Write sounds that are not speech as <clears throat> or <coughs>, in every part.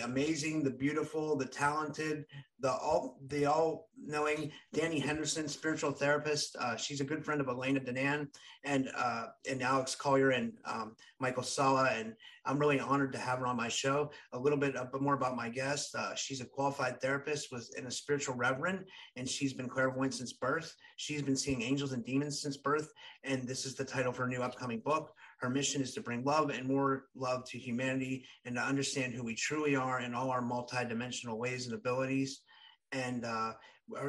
amazing, the beautiful, the talented, the all the all knowing Danny Henderson, spiritual therapist. Uh, she's a good friend of Elena Danaan and uh, and Alex Collier and um, Michael Salla. And I'm really honored to have her on my show. A little bit more about my guest. Uh, she's a qualified therapist with and a spiritual reverend, and she's been clairvoyant since birth. She's been seeing angels and demons since birth, and this is the title of her new upcoming book. Her mission is to bring love and more love to humanity and to understand who we truly are in all our multidimensional ways and abilities. And uh,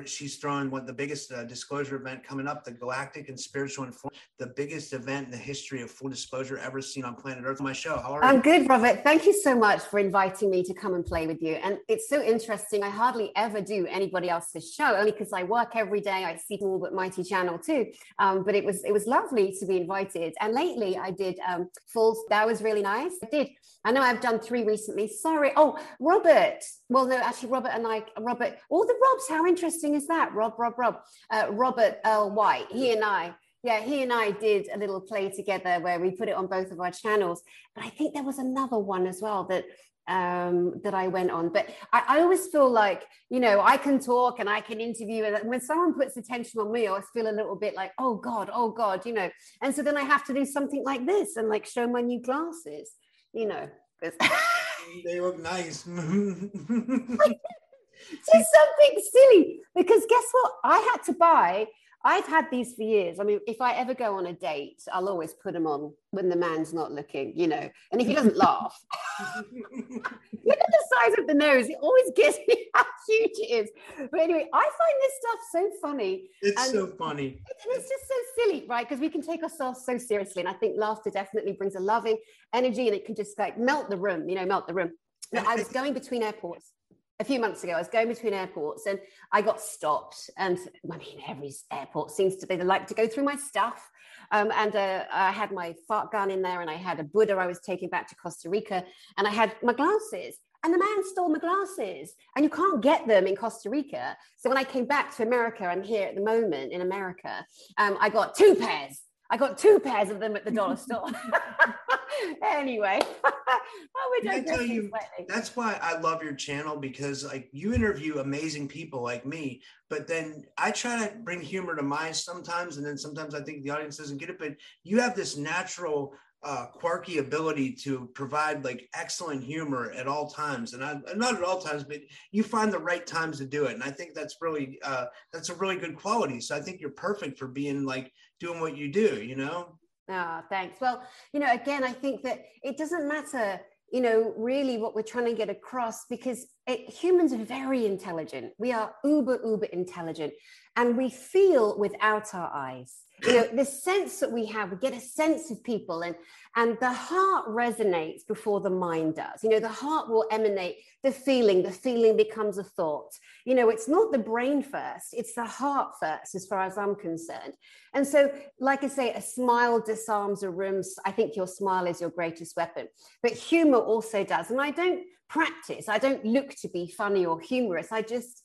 she's throwing what the biggest uh, disclosure event coming up, the Galactic and Spiritual Inform, the biggest event in the history of full disclosure ever seen on planet Earth. My show. How are you? I'm you? good, Robert. Thank you so much for inviting me to come and play with you. And it's so interesting. I hardly ever do anybody else's show, only because I work every day. I see small but mighty channel too. Um, but it was it was lovely to be invited. And lately, I did um, full. That was really nice. I did. I know I've done three recently. Sorry. Oh, Robert. Well, no, actually, Robert and I. Robert. All the Robs. How interesting is that? Rob, Rob, Rob. Uh, Robert Earl White. He and I yeah, he and I did a little play together where we put it on both of our channels. But I think there was another one as well that um, that I went on. But I, I, always feel like, you know, I can talk and I can interview. And when someone puts attention on me, I always feel a little bit like, oh God, oh God, you know. And so then I have to do something like this and like show my new glasses, you know. <laughs> they look nice. <laughs> do something silly because guess what? I had to buy I've had these for years. I mean, if I ever go on a date, I'll always put them on when the man's not looking, you know. And if he doesn't <laughs> laugh, <laughs> look at the size of the nose. It always gives me <laughs> how huge it is. But anyway, I find this stuff so funny. It's and so funny. And it's just so silly, right? Because we can take ourselves so seriously. And I think laughter definitely brings a loving energy and it can just like melt the room, you know, melt the room. I was going between airports a few months ago, I was going between airports and I got stopped. And I mean, every airport seems to, be they like to go through my stuff. Um, and uh, I had my fart gun in there and I had a Buddha I was taking back to Costa Rica and I had my glasses. And the man stole my glasses, and you can't get them in Costa Rica. So when I came back to America, I'm here at the moment in America, um, I got two pairs. I got two pairs of them at the dollar store. <laughs> <laughs> anyway, <laughs> oh, I tell you, that's why I love your channel because like you interview amazing people like me, but then I try to bring humor to mine sometimes, and then sometimes I think the audience doesn't get it. But you have this natural uh, quirky ability to provide like excellent humor at all times and I, not at all times but you find the right times to do it and i think that's really uh, that's a really good quality so i think you're perfect for being like doing what you do you know Ah, thanks. Well, you know, again, I think that it doesn't matter, you know, really what we're trying to get across because it, humans are very intelligent. We are uber, uber intelligent. And we feel without our eyes. You know the sense that we have we get a sense of people and and the heart resonates before the mind does. You know the heart will emanate the feeling. The feeling becomes a thought. You know it's not the brain first. It's the heart first as far as i'm concerned. And so like i say a smile disarms a room. I think your smile is your greatest weapon. But humor also does. And i don't practice. I don't look to be funny or humorous. I just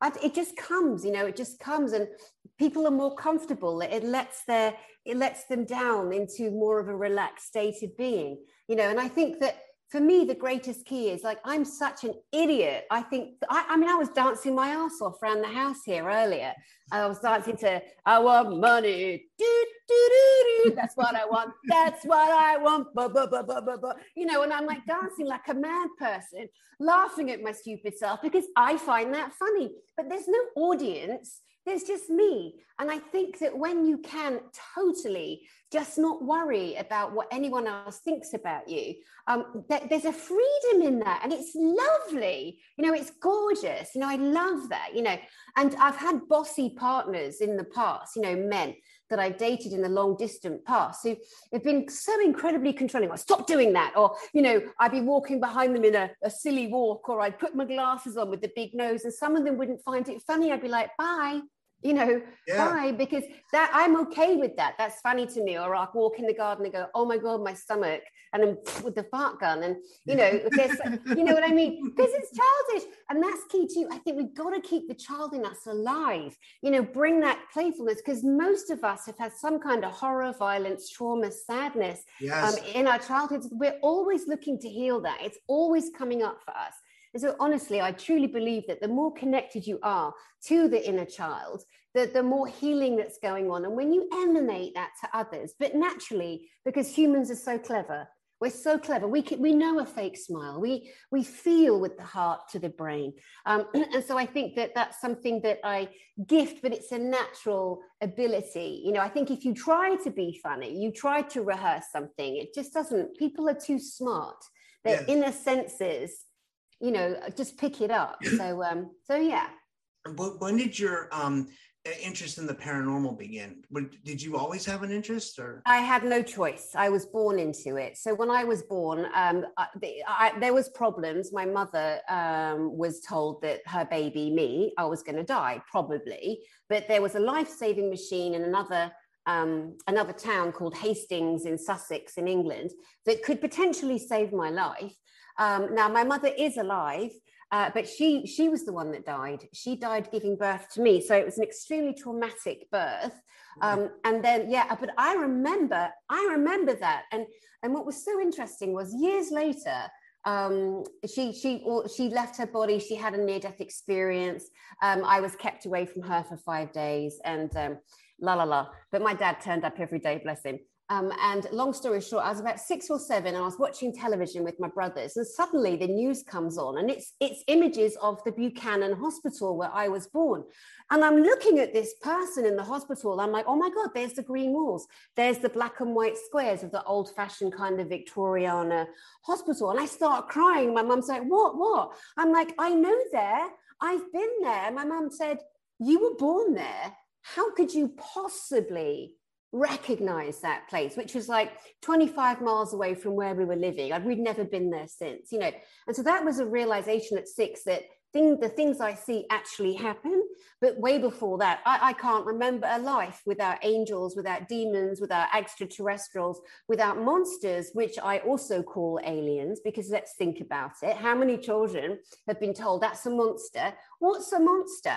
I, it just comes you know it just comes and people are more comfortable. It lets their it lets them down into more of a relaxed state of being you know and i think that for me the greatest key is like i'm such an idiot i think I, I, mean i was dancing my ass off around the house here earlier i was dancing to i want money do, do, do, me. That's what I want. That's what I want. You know, and I'm like dancing like a mad person, laughing at my stupid self because I find that funny. But there's no audience there's just me. And I think that when you can totally just not worry about what anyone else thinks about you, um, th- there's a freedom in that. And it's lovely. You know, it's gorgeous. You know, I love that, you know. And I've had bossy partners in the past, you know, men that I've dated in the long distant past who have been so incredibly controlling. Or stop doing that. Or, you know, I'd be walking behind them in a, a silly walk, or I'd put my glasses on with the big nose, and some of them wouldn't find it funny. I'd be like, bye you know yeah. why? Because that i'm okay with that. That's funny to me. Or i walk in the garden and go oh my god my stomach and i'm with the fart gun. And you know you know what i mean? <laughs> Because it's childish. And that's key too i think we've got to keep the child in us alive. You know bring that playfulness. Because most of us have had some kind of horror violence trauma sadness yes. um, in our childhoods. We're always looking to heal that. It's always coming up for us so, honestly, I truly believe that the more connected you are to the inner child, the, the more healing that's going on. And when you emanate that to others, but naturally, because humans are so clever, we're so clever. We can, we know a fake smile. We we feel with the heart to the brain, um, <clears throat> and so I think that that's something that I gift, but it's a natural ability. You know, I think if you try to be funny, you try to rehearse something, it just doesn't. People are too smart. Their yes. inner senses you know just pick it up. <laughs> So um so yeah. When did your um interest in the paranormal begin? Did you always have an interest or? I had no choice. I was born into it. So when i was born um I, I, there was problems. My mother um was told that her baby me i was going to die probably. But there was a life-saving machine in another um, another town called Hastings in Sussex in England that could potentially save my life. Um, now, my mother is alive, uh, but she she was the one that died. She died giving birth to me, so it was an extremely traumatic birth. Um, and then, yeah, but I remember, I remember that, and and what was so interesting was years later. Um, she she she left her body. She had a near death experience. Um, I was kept away from her for five days, and um, la la la. But my dad turned up every day, bless him. Um, and long story short, I was about six or seven, and I was watching television with my brothers, and suddenly the news comes on, and it's it's images of the Buchanan Hospital where I was born, and I'm looking at this person in the hospital. I'm like, oh my god, there's the green walls, there's the black and white squares of the old-fashioned kind of Victoriana hospital, and I start crying. My mum's like, what, what? I'm like, I know there, I've been there. My mum said, you were born there. How could you possibly recognize that place, which was like 25 miles away from where we were living. We'd never been there since, you know. And so that was a realization at six that thing, the things I see actually happen. But way before that, I, I can't remember a life without angels, without demons, without extraterrestrials, without monsters, which I also call aliens, because let's think about it. How many children have been told that's a monster? What's a monster?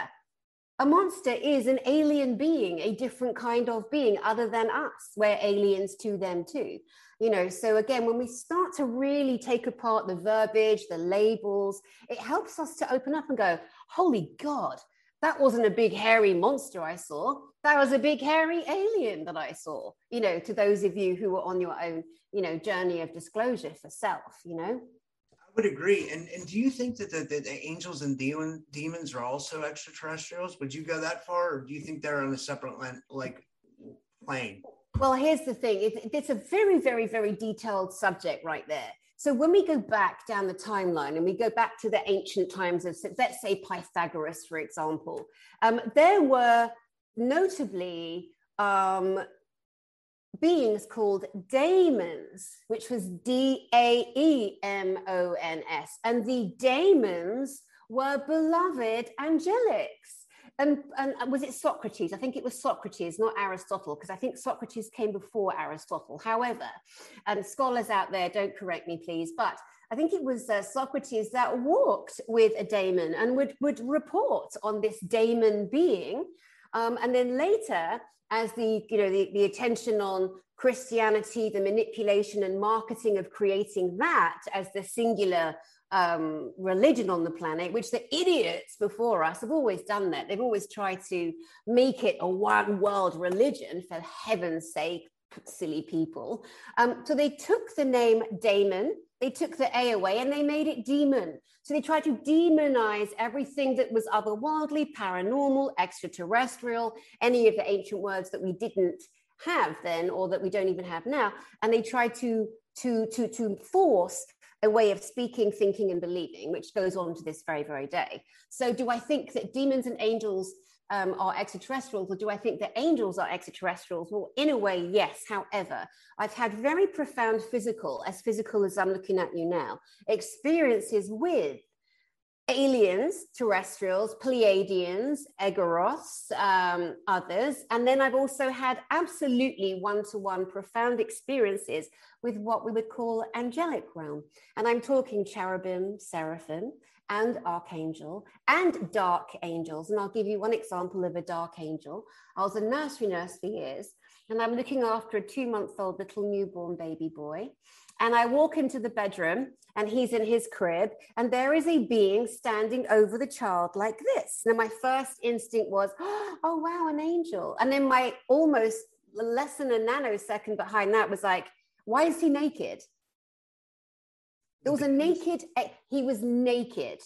A monster is an alien being, a different kind of being other than us. We're aliens to them too. You know, so again, when we start to really take apart the verbiage, the labels, it helps us to open up and go, holy God, that wasn't a big hairy monster I saw. That was a big hairy alien that I saw, you know, to those of you who were on your own, you know, journey of disclosure for self, you know would agree. And and do you think that the, the, the angels and demon, demons are also extraterrestrials? Would you go that far, or do you think they're on a separate like plane? Well, here's the thing: it, it's a very, very, very detailed subject right there. So when we go back down the timeline and we go back to the ancient times of, let's say, Pythagoras, for example, um, there were notably um, beings called daemons, which was D A E M O N S. And the daemons were beloved angelics. And, and was it Socrates? I think it was Socrates, not Aristotle, because I think Socrates came before Aristotle. However, and scholars out there, don't correct me, please, but I think it was uh, Socrates that walked with a daemon and would, would report on this daemon being. Um, and then later, as the you know the, the attention on christianity the manipulation and marketing of creating that as the singular um, religion on the planet, which the idiots before us have always done that. They've always tried to make it a one world religion, for heaven's sake. silly people. Um, so they took the name Damon, they took the A away and they made it demon. So they tried to demonize everything that was otherworldly, paranormal, extraterrestrial, any of the ancient words that we didn't have then or that we don't even have now. And they tried to, to, to, to force a way of speaking, thinking, and believing, which goes on to this very, very day. So, do I think that demons and angels um, are extraterrestrials, or do I think that angels are extraterrestrials? Well, in a way, yes. However, I've had very profound physical, as physical as I'm looking at you now, experiences with aliens, terrestrials, Pleiadians, Egoros, um, others. And then I've also had absolutely one to one profound experiences with what we would call angelic realm. And I'm talking cherubim, seraphim, and archangel and dark angels. And I'll give you one example of a dark angel. I was a nursery nurse for years, and I'm looking after a two month old little newborn baby boy. And I walk into the bedroom and he's in his crib, and there is a being standing over the child like this. Now, my first instinct was, <gasps> oh, wow, an angel. And then my almost less than a nanosecond behind that was like, why is he naked? It was a naked, eh, he was naked.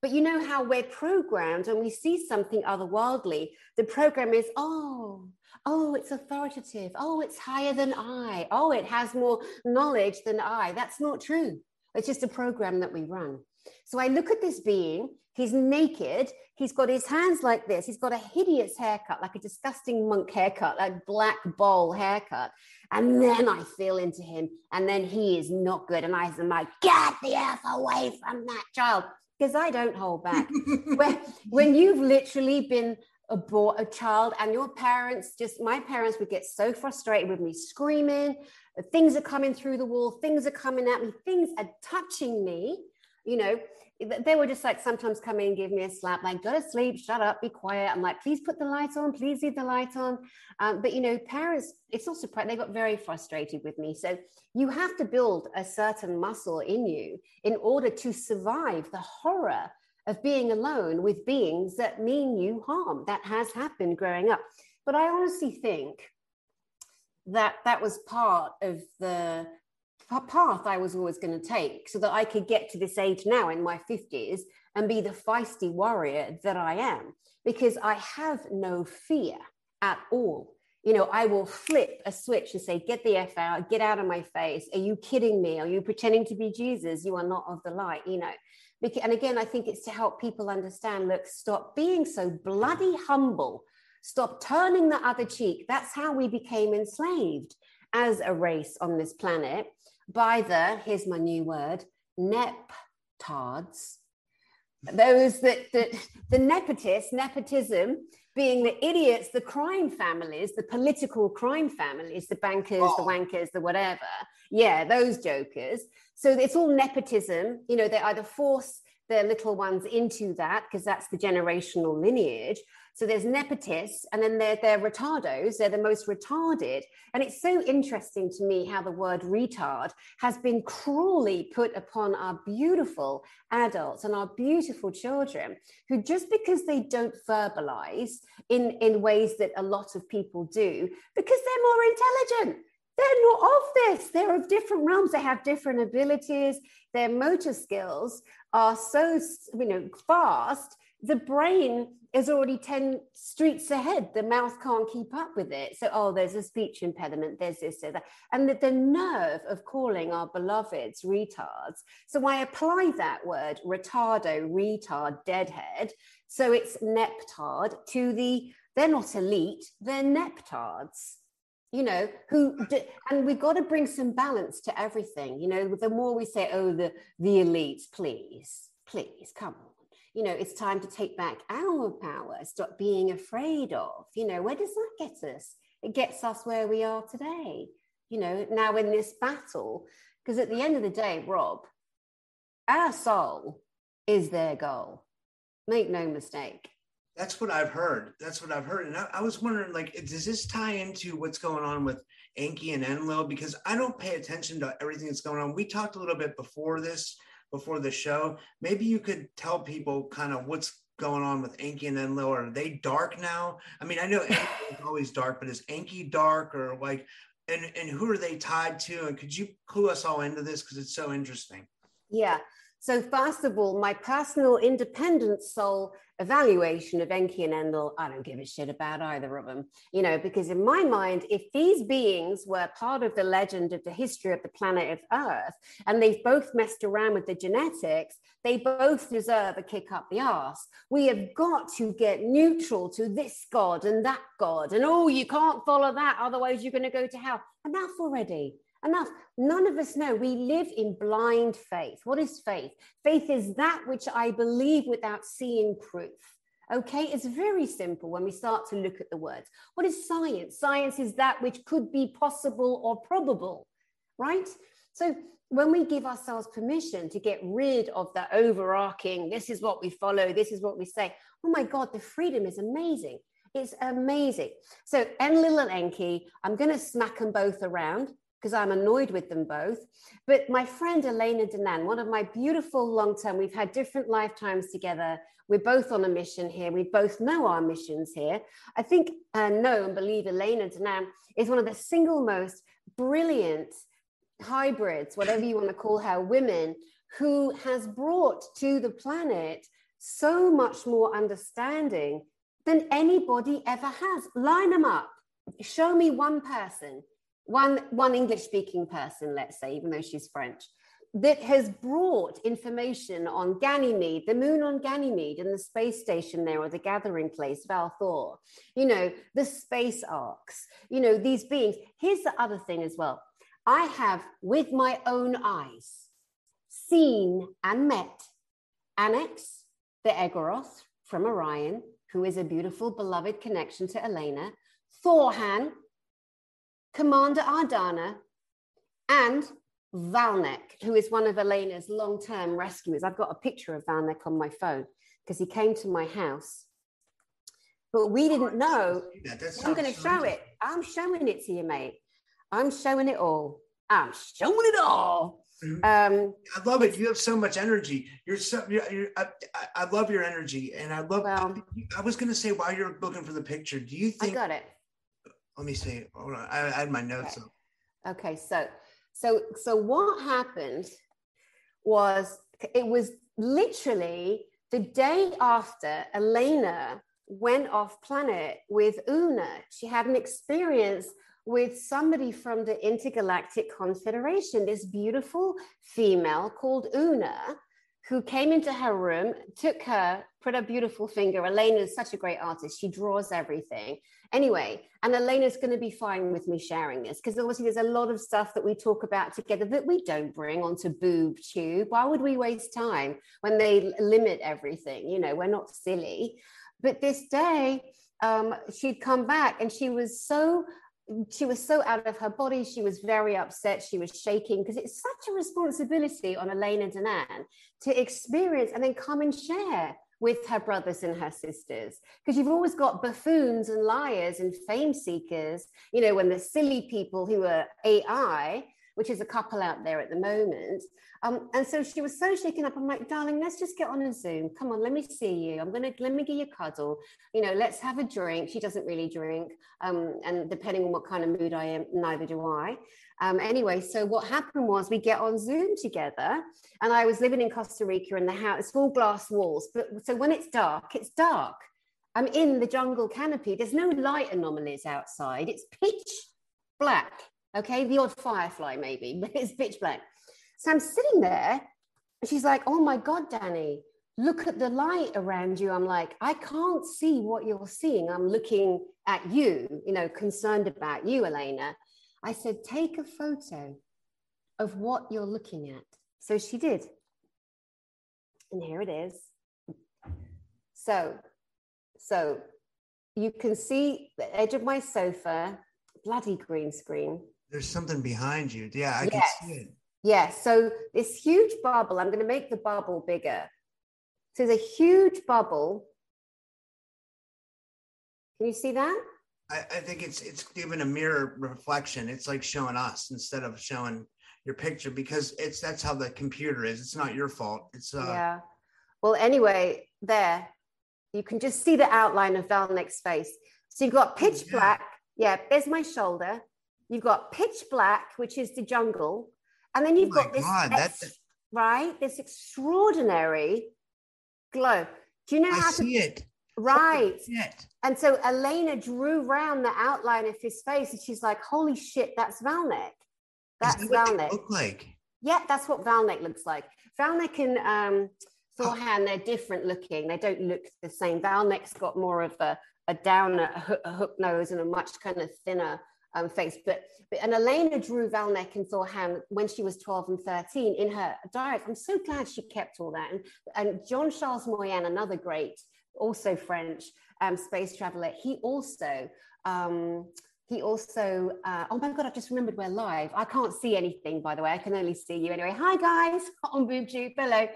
But you know how we're programmed when we see something otherworldly, the program is, oh, oh, it's authoritative. Oh, it's higher than I. Oh, it has more knowledge than I. That's not true. It's just a program that we run. So I look at this being, he's naked, he's got his hands like this, he's got a hideous haircut, like a disgusting monk haircut, like black bowl haircut. And then I feel into him, and then he is not good. And I am like, get the F away from that child. Because I don't hold back. <laughs> when, when you've literally been abort a child and your parents just my parents would get so frustrated with me screaming things are coming through the wall things are coming at me things are touching me you know they were just like sometimes come in and give me a slap like go to sleep shut up be quiet. I'm like please put the light on please leave the light on. Um, but you know parents it's surprising they got very frustrated with me. So you have to build a certain muscle in you in order to survive the horror of being alone with beings that mean you harm. That has happened growing up. But i honestly think that that was part of the path I was always going to take so that I could get to this age now in my 50s and be the feisty warrior that I am because I have no fear at all. You know, I will flip a switch and say, Get the F out, get out of my face. Are you kidding me? Are you pretending to be Jesus? You are not of the light, you know. And again, I think it's to help people understand look, stop being so bloody humble. Stop turning the other cheek. That's how we became enslaved as a race on this planet by the, here's my new word, neptards. Those that, that the nepotists, nepotism being the idiots, the crime families, the political crime families, the bankers, oh. the wankers, the whatever. Yeah, those jokers. So it's all nepotism. You know, they either force their little ones into that because that's the generational lineage, so there's nepotists, and then they're, they're retardos. They're the most retarded. And it's so interesting to me how the word retard has been cruelly put upon our beautiful adults and our beautiful children, who just because they don't verbalize in, in ways that a lot of people do, because they're more intelligent they're not of this. They're of different realms. They have different abilities. Their motor skills are so you know fast the brain is already 10 streets ahead. The mouth can't keep up with it. So, oh, there's a speech impediment, there's this, there's that. And the, the nerve of calling our beloveds retards. So, I apply that word, retardo, retard, deadhead. So, it's neptard to the, they're not elite, they're neptards you know who and we've got to bring some balance to everything you know the more we say oh the the elites please please come on you know, it's time to take back our power, stop being afraid of. You know, where does that get us? It gets us where we are today, you know, now in this battle. Because at the end of the day, Rob, our soul is their goal. Make no mistake. That's what I've heard. That's what I've heard. And I, I was wondering, like, does this tie into what's going on with Enki and Enlil? Because I don't pay attention to everything that's going on. We talked a little bit before this before the show. Maybe you could tell people kind of what's going on with Enki and Enlil. Are they dark now? I mean, I know <laughs> Enki is always dark, but is Enki dark or like and and who are they tied to? And could you clue us all into this because it's so interesting? Yeah. So first of all, my personal independent soul evaluation of Enki and Enlil, I don't give a shit about either of them, you know, because in my mind, if these beings were part of the legend of the history of the planet of Earth, and they've both messed around with the genetics, they both deserve a kick up the ass. We have got to get neutral to this God and that God, and oh, you can't follow that, otherwise you're going to go to hell. Enough already enough. None of us know. We live in blind faith. What is faith? Faith is that which I believe without seeing proof. Okay, it's very simple when we start to look at the words. What is science? Science is that which could be possible or probable, right? So when we give ourselves permission to get rid of the overarching, this is what we follow, this is what we say, oh my God, the freedom is amazing. It's amazing. So Enlil and Enki, I'm going to smack them both around because I'm annoyed with them both. But my friend Elena Danaan, one of my beautiful long term, we've had different lifetimes together. We're both on a mission here. We both know our missions here. I think, uh, know and believe Elena Danaan is one of the single most brilliant hybrids, whatever you want to call her, women who has brought to the planet so much more understanding than anybody ever has. Line them up. Show me one person one one English speaking person, let's say, even though she's French, that has brought information on Ganymede, the moon on Ganymede, and the space station there, or the gathering place, Val Thor, you know, the space arcs, you know, these beings. Here's the other thing as well. I have, with my own eyes, seen and met Annex, the Egoroth from Orion, who is a beautiful, beloved connection to Elena, Thorhan, Commander Ardana, and Valnek, who is one of Elena's long term rescuers. I've got a picture of Valnek on my phone because he came to my house. But we didn't know. I'm going to show it. I'm showing it to you, mate. I'm showing it all. I'm showing it all. Mm-hmm. Um, I love it. You have so much energy. You're so. You're, you're, I, I love your energy, and I love. Well, I was going to say while you're looking for the picture, do you think? I got it let me see. Hold on. I, I had my notes okay. okay. So, so, so what happened was it was literally the day after Elena went off planet with Una. She had an experience with somebody from the Intergalactic Confederation, this beautiful female called Una, who came into her room, took her, put a beautiful finger. Elena is such a great artist. She draws everything. Anyway, and Elena's going to be fine with me sharing this because obviously there's a lot of stuff that we talk about together that we don't bring onto Boob Tube. Why would we waste time when they limit everything? You know, we're not silly. But this day, um, she'd come back and she was so she was so out of her body. She was very upset. She was shaking because it's such a responsibility on Elena Danaan to experience and then come and share with her brothers and her sisters because you've always got buffoons and liars and fame seekers you know when the silly people who are ai which is a couple out there at the moment um, and so she was so shaken up i'm like darling let's just get on a zoom come on let me see you i'm gonna let me give you a cuddle you know let's have a drink she doesn't really drink um, and depending on what kind of mood i am neither do i um, anyway, so what happened was we get on Zoom together, and I was living in Costa Rica in the house, it's all glass walls. But so when it's dark, it's dark. I'm in the jungle canopy. There's no light anomalies outside. It's pitch black. Okay, the odd firefly maybe, <laughs> but it's pitch black. So I'm sitting there, and she's like, "Oh my God, Danny, look at the light around you." I'm like, "I can't see what you're seeing. I'm looking at you. You know, concerned about you, Elena." I said, take a photo of what you're looking at. So she did. And here it is. So, so you can see the edge of my sofa, bloody green screen. There's something behind you. Yeah, I yes. can see it. Yeah. So this huge bubble, I'm going to make the bubble bigger. So there's a huge bubble. Can you see that? I, I think it's it's given a mirror reflection. It's like showing us instead of showing your picture because it's that's how the computer is. It's not your fault. It's uh, yeah. Well, anyway, there you can just see the outline of Valnek's face. So you've got pitch oh, yeah. black. Yeah, there's my shoulder. You've got pitch black, which is the jungle, and then you've Oh got this God, ex- right, this extraordinary glow. Do you know I how to see it. right? Shit. And so Elena drew round the outline of his face, and she's like, "Holy shit, that's Valnek. That's Is that Valnek." look like? Yeah, that's what Valnek looks like. Valnek and um, Thorhan, they're different looking. They don't look the same. Valnek's got more of a, a downer, a hook, a hook nose, and a much kind of thinner um, face. But, but and Elena drew Valnek and Thorhan when she was 12 and 13 in her diary. I'm so glad she kept all that. And, and John Charles Moyen, another great, also French um, space traveler, he also. Um, he also, uh, oh my God, I just remembered we're live. I can't see anything, by the way. I can only see you anyway. Hi, guys, <laughs> on BoobTube. Hello.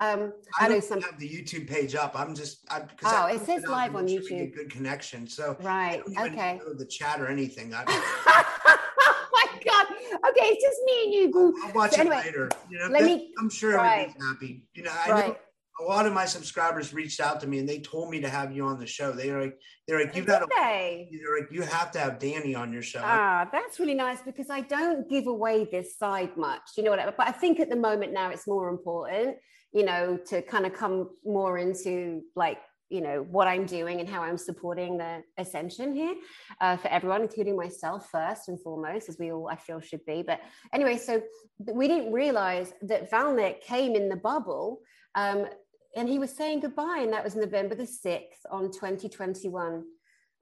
Um, I, I know don't some, have the YouTube page up. I'm just. I, Oh, I it says live on make sure we YouTube. Good connection. So I right. Okay. know the chat or anything. I, <laughs> oh my God. Okay, it's just me and you, Boo. I'll watch So it anyway, later. You know, let me- I'm sure right. everybody's happy. You know, I know Right. A lot of my subscribers reached out to me and they told me to have you on the show. They're like, they're like, you got to, they? they're like, you have to have Danny on your show. Ah, that's really nice because I don't give away this side much, you know what? I, but I think at the moment now it's more important, you know, to kind of come more into like, you know, what I'm doing and how I'm supporting the ascension here uh, for everyone, including myself first and foremost, as we all I feel should be. But anyway, so we didn't realize that Valnek came in the bubble. Um, and he was saying goodbye, and that was November the 6th on 2021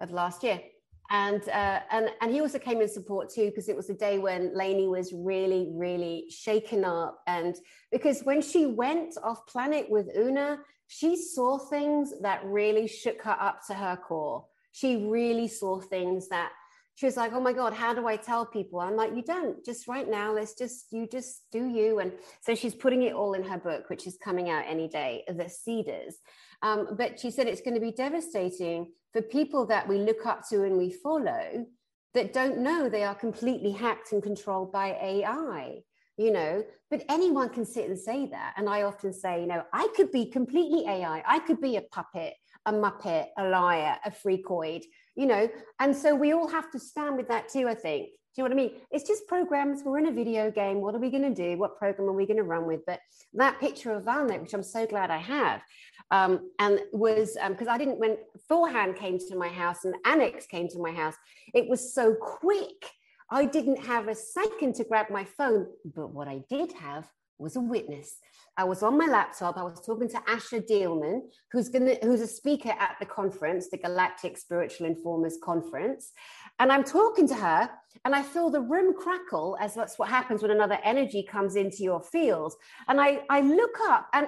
of last year. And uh, and and he also came in support too because it was a day when Lainey was really really shaken up. And because when she went off planet with Una she saw things that really shook her up to her core. She really saw things that she was like oh my god how do I tell people? I'm like you don't. Just right now let's just you just do you. And so she's putting it all in her book which is coming out any day the Seeders. Um, but she said it's going to be devastating for people that we look up to and we follow that don't know they are completely hacked and controlled by AI, you know. But anyone can sit and say that. And I often say, you know, I could be completely AI, I could be a puppet, a muppet, a liar, a freakoid, you know. And so we all have to stand with that too, I think. Do you know what I mean? It's just programs. We're in a video game. What are we going to do? What program are we going to run with? But that picture of Valnek, which I'm so glad I have, um, and was because I didn't when Thorhan came to my house and Annex came to my house, it was so quick. I didn't have a second to grab my phone, but what I did have was a witness. I was on my laptop. I was talking to Asher Dealman, who's gonna who's a speaker at the conference, the Galactic Spiritual Informers Conference, and I'm talking to her, and I feel the room crackle as that's what happens when another energy comes into your field. And I I look up, and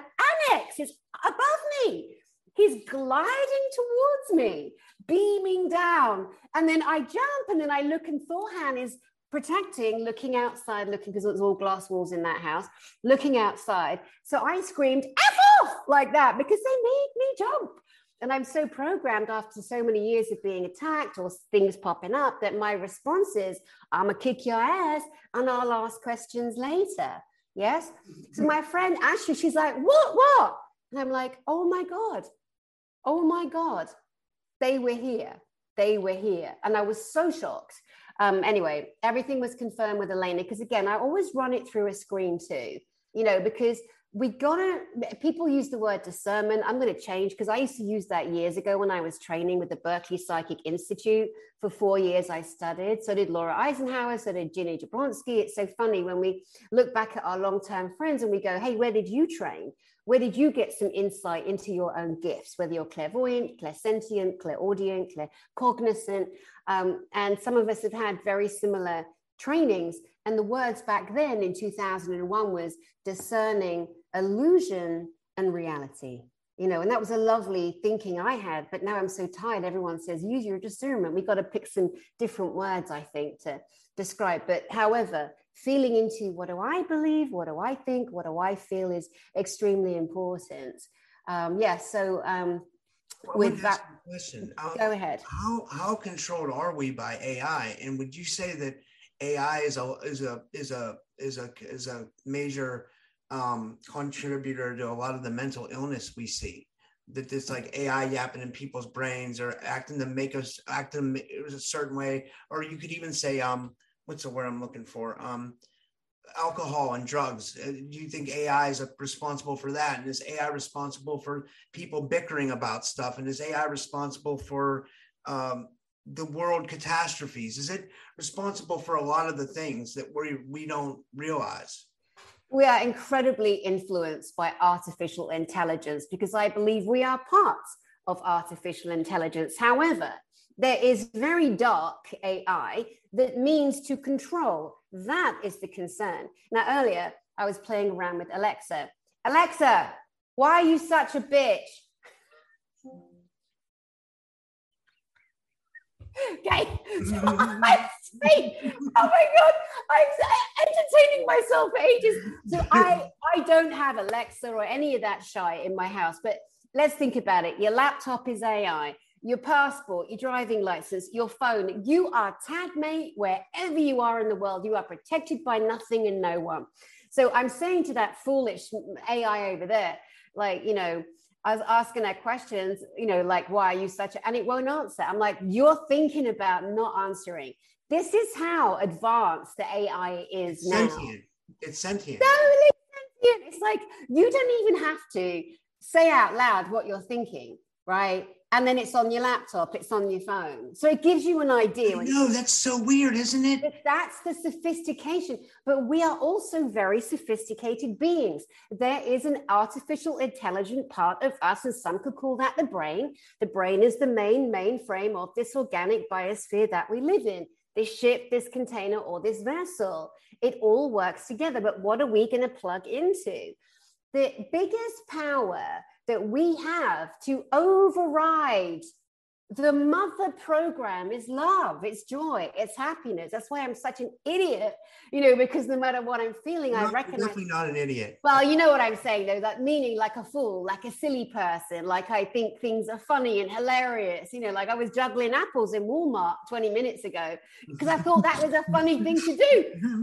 Annex is above me. He's gliding towards me, beaming down. And then I jump and then I look, and Thorhan is protecting, looking outside, looking because it was all glass walls in that house, looking outside. So I screamed, F off like that because they made me jump. And I'm so programmed after so many years of being attacked or things popping up that my response is, I'm gonna kick your ass and I'll ask questions later. Yes. So my friend Ashley, she's like, what, what? And I'm like, oh my God, oh my God, they were here. They were here. And I was so shocked. Um, anyway, everything was confirmed with Elena because, again, I always run it through a screen too, you know, because we gotta, people use the word discernment. I'm going to change because I used to use that years ago when I was training with the Berkeley Psychic Institute. For four years, I studied. So did Laura Eisenhower. So did Ginny Jablonski. It's so funny when we look back at our long term friends and we go, hey, where did you train? where did you get some insight into your own gifts, whether you're clairvoyant, clairsentient, clairaudient, claircognizant? Um, and some of us have had very similar trainings. And the words back then in 2001 was discerning illusion and reality. You know, and that was a lovely thinking I had, but now I'm so tired. Everyone says, use your discernment. We've got to pick some different words, I think, to describe. But however, feeling into what do I believe, what do I think, what do I feel is extremely important. Um, yeah, so um, with that, ask you a question. How, go ahead. how how controlled are we by AI? And would you say that AI is a is a is a is a is a major um, contributor to a lot of the mental illness we see? That this like AI yapping in people's brains or acting to make us act in a certain way, or you could even say um what's the word I'm looking for? Um, alcohol and drugs. Uh, do you think AI is responsible for that? And is AI responsible for people bickering about stuff? And is AI responsible for um, the world catastrophes? Is it responsible for a lot of the things that we we don't realize? We are incredibly influenced by artificial intelligence because I believe we are parts of artificial intelligence. However, there is very dark AI that means to control. That is the concern. Now, earlier I was playing around with Alexa. Alexa, why are you such a bitch? okay. So <laughs> I say, oh my God, I'm entertaining myself for ages. So I, I don't have Alexa or any of that shy in my house, but let's think about it. Your laptop is AI, your passport, your driving license, your phone. You are tag mate wherever you are in the world. You are protected by nothing and no one. So I'm saying to that foolish AI over there, like, you know, I was asking her questions, you know, like, why are you such a, and it won't answer. I'm like, you're thinking about not answering. This is how advanced the AI is now. Sentient. It's sentient. Totally sentient. It's like you don't even have to say out loud what you're thinking, right? And then it's on your laptop, it's on your phone. So it gives you an idea. No, that's so weird, isn't it? But that's the sophistication. But we are also very sophisticated beings. There is an artificial intelligent part of us, and some could call that the brain. The brain is the main mainframe of this organic biosphere that we live in. This ship, this container, or this vessel. It all works together. But what are we going to plug into? The biggest power that we have to override. The mother program is love it's joy it's happiness. That's why i'm such an idiot you know because no matter what i'm feeling i recognize definitely not an idiot. Well you know what i'm saying though that meaning like a fool like a silly person like i think things are funny and hilarious. You know like i was juggling apples in walmart 20 minutes ago because i thought that was a funny thing to do.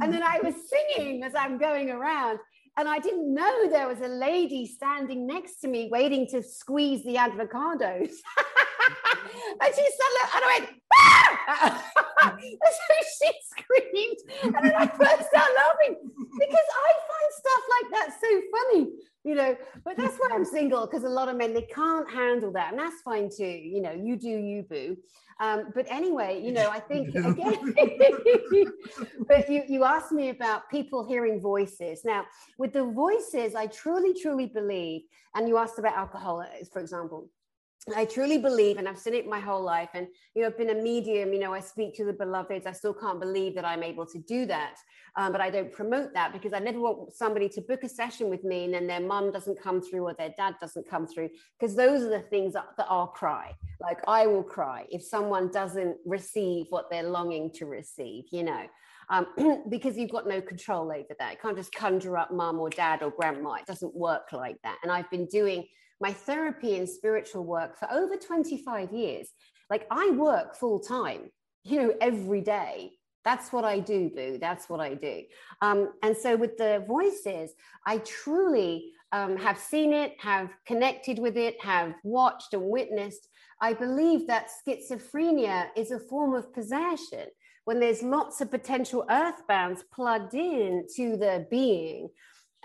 And then i was singing as i'm going around and I didn't know there was a lady standing next to me waiting to squeeze the avocados. <laughs> and she suddenly, and I went, ah! <laughs> so she screamed. And then I burst out laughing because I find stuff like that so funny, you know. But that's why I'm single because a lot of men, they can't handle that. And that's fine too. You know, you do you, boo. Um, but anyway, you know, I think again, <laughs> but you, you asked me about people hearing voices. Now, with the voices, I truly, truly believe, and you asked about alcohol, for example. I truly believe, and I've seen it my whole life. And, you know, I've been a medium, you know, I speak to the beloveds. I still can't believe that I'm able to do that. Um, but I don't promote that because I never want somebody to book a session with me and then their mum doesn't come through or their dad doesn't come through. Because those are the things that, that I'll cry. Like I will cry if someone doesn't receive what they're longing to receive, you know. Um, <clears throat> because you've got no control over that. You can't just conjure up mum or dad or grandma. It doesn't work like that. And I've been doing my therapy and spiritual work for over 25 years. Like I work full time, you know, every day. That's what I do, Boo. That's what I do. Um, and so with the voices, I truly um, have seen it, have connected with it, have watched and witnessed. I believe that schizophrenia is a form of possession when there's lots of potential earthbounds plugged in to the being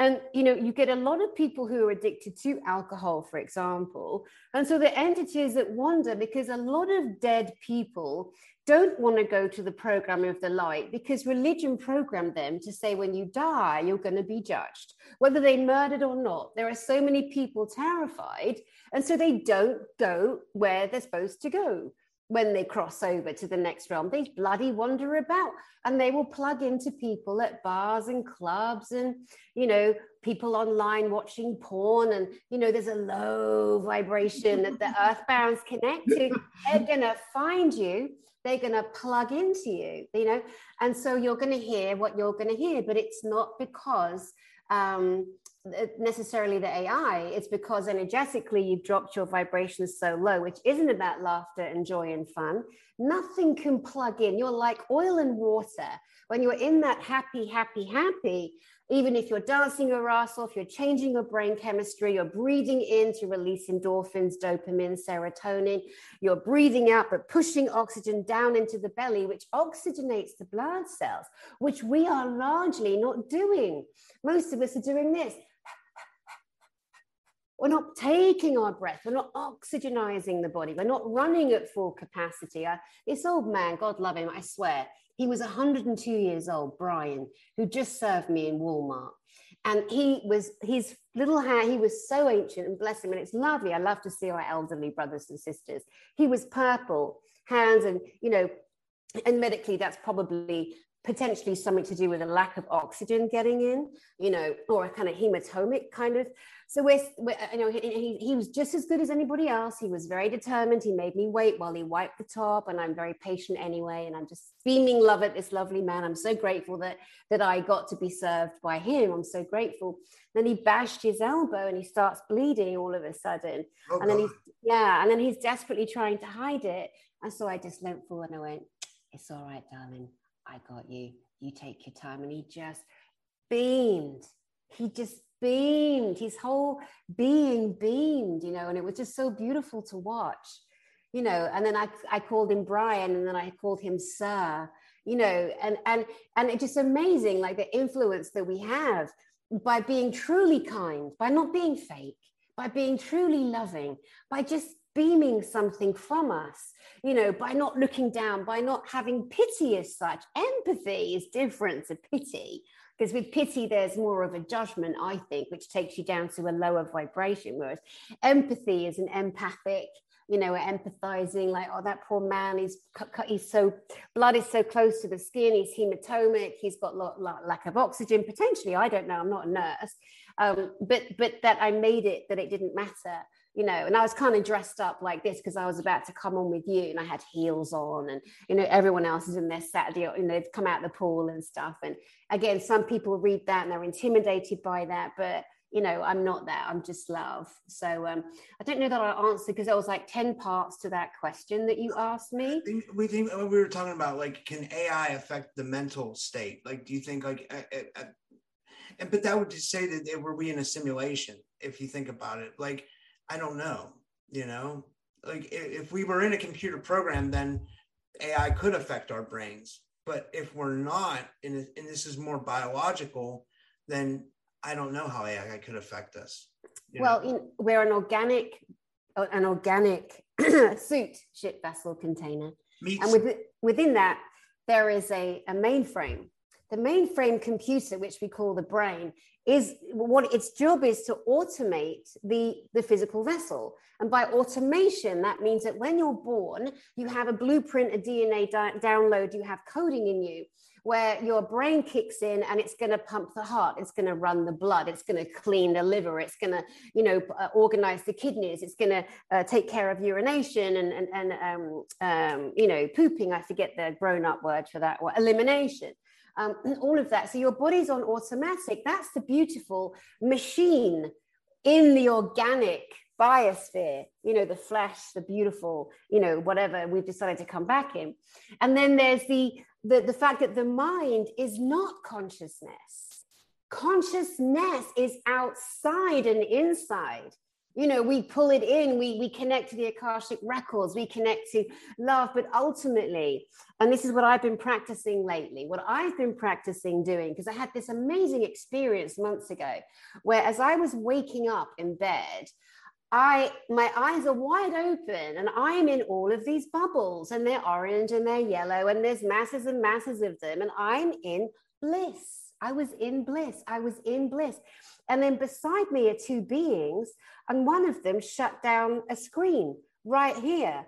and you know you get a lot of people who are addicted to alcohol for example. And so the entities that wander because a lot of dead people don't want to go to the program of the light because religion programmed them to say when you die you're going to be judged. Whether they murdered or not there are so many people terrified. And so they don't go where they're supposed to go when they cross over to the next realm. They bloody wander about and they will plug into people at bars and clubs and, you know, people online watching porn. And, you know, there's a low vibration that the <laughs> earthbounds connect to. They're going to find you. They're going to plug into you, you know, and so you're going to hear what you're going to hear, but it's not because um, Uh, necessarily the AI, it's because energetically you've dropped your vibrations so low, which isn't about laughter and joy and fun. Nothing can plug in. You're like oil and water. When you're in that happy, happy, happy, even if you're dancing your ass off, you're changing your brain chemistry, you're breathing in to release endorphins, dopamine, serotonin, you're breathing out, but pushing oxygen down into the belly, which oxygenates the blood cells, which we are largely not doing. Most of us are doing this. We're not taking our breath. We're not oxygenizing the body. We're not running at full capacity. I, this old man, God love him, I swear, he was 102 years old, Brian, who just served me in Walmart. And he was his little hair, he was so ancient and bless him. And it's lovely. I love to see our elderly brothers and sisters. He was purple, hands, and you know, and medically that's probably potentially something to do with a lack of oxygen getting in, you know, or a kind of hematomic kind of. So we're, we're uh, you know, he, he, was just as good as anybody else. He was very determined. He made me wait while he wiped the top, and I'm very patient anyway. And I'm just beaming love at this lovely man. I'm so grateful that that I got to be served by him. I'm so grateful. Then he bashed his elbow and he starts bleeding all of a sudden. Oh, and then he's yeah, and then he's desperately trying to hide it. And so I just leant forward and I went, "It's all right, darling." I got you. You take your time. And he just beamed. He just beamed. His whole being beamed, you know, and it was just so beautiful to watch, you know. And then I, I called him Brian and then I called him Sir, you know, and and and it's just amazing, like the influence that we have by being truly kind, by not being fake, by being truly loving, by just beaming something from us, you know, by not looking down, by not having pity as such. Empathy is different to pity because with pity, there's more of a judgment, I think, which takes you down to a lower vibration. Whereas empathy is an empathic, you know, empathizing, like, oh, that poor man, he's he's so blood is so close to the skin, he's hematomic, he's got lot, lot, lack of oxygen. Potentially, I don't know, I'm not a nurse, um, but but that I made it that it didn't matter you know, and I was kind of dressed up like this because I was about to come on with you and I had heels on and, you know, everyone else is in their Saturday, you know, they've come out the pool and stuff. And again, some people read that and they're intimidated by that, but, you know, I'm not that, I'm just love. So um, I don't know that I answered because there was like 10 parts to that question that you asked me. We think we were talking about like, can AI affect the mental state? Like, do you think like, uh, uh, and, but that would just say that were we in a simulation, if you think about it, like, I don't know, you know, like if we were in a computer program, then AI could affect our brains. But if we're not, and, and this is more biological, then I don't know how AI could affect us. Well, in, we're an organic, uh, an organic <clears throat> suit ship vessel container, Meets. and with, within that there is a, a mainframe. The mainframe computer, which we call the brain, is what its job is to automate the, the physical vessel. And by automation, that means that when you're born, you have a blueprint, a DNA di- download, you have coding in you where your brain kicks in and it's going to pump the heart it's going to run the blood it's going to clean the liver it's going to you know uh, organize the kidneys it's going to uh, take care of urination and and, and um, um, you know pooping i forget the grown up word for that or elimination um, all of that. So your body's on automatic. That's the beautiful machine in the organic biosphere, you know, the flesh, the beautiful, you know, whatever we've decided to come back in. And then there's the, the, the fact that the mind is not consciousness. Consciousness is outside and inside you know we pull it in we we connect to the akashic records we connect to love but ultimately and this is what i've been practicing lately what i've been practicing doing because i had this amazing experience months ago where as i was waking up in bed I my eyes are wide open and I'm in all of these bubbles and they're orange and they're yellow and there's masses and masses of them and I'm in bliss. I was in bliss. I was in bliss. And then beside me are two beings, and one of them shut down a screen right here.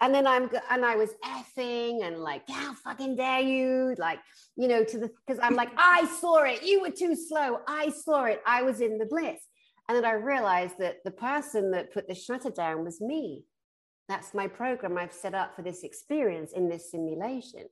And then I'm and I was effing and like, how fucking dare you? Like, you know, to the because I'm like, I saw it, you were too slow, I saw it, I was in the bliss. And then I realized that the person that put the shutter down was me. That's my program I've set up for this experience in this simulation.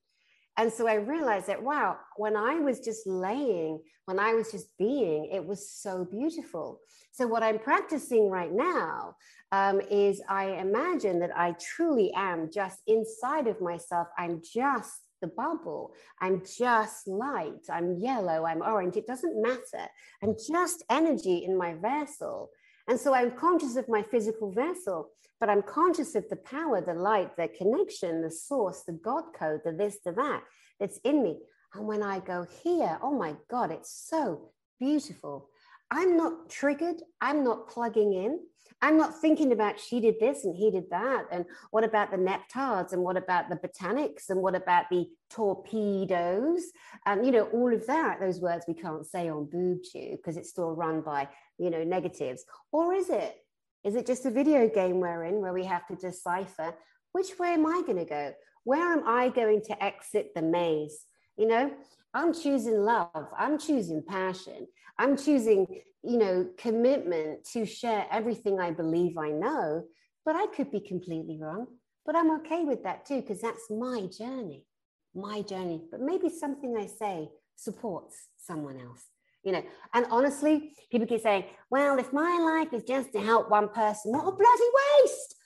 And so I realized that, wow, when I was just laying, when I was just being, it was so beautiful. So, what I'm practicing right now um, is I imagine that I truly am just inside of myself. I'm just the bubble. I'm just light. I'm yellow. I'm orange. It doesn't matter. I'm just energy in my vessel. And so I'm conscious of my physical vessel, but I'm conscious of the power, the light, the connection, the source, the God code, the this, the that that's in me. And when I go here, oh my God, it's so beautiful. I'm not triggered. I'm not plugging in. I'm not thinking about she did this and he did that. And what about the Neptards and what about the botanics and what about the torpedoes? And, you know, all of that, those words we can't say on BoobTube because it's still run by, you know, negatives. Or is it? Is it just a video game we're in where we have to decipher which way am I going to go? Where am I going to exit the maze? You know, I'm choosing love. I'm choosing passion. I'm choosing, you know, commitment to share everything I believe I know, but I could be completely wrong. But I'm okay with that too, because that's my journey, my journey. But maybe something I say supports someone else, you know. And honestly, people keep saying, well, if my life is just to help one person, what a bloody waste.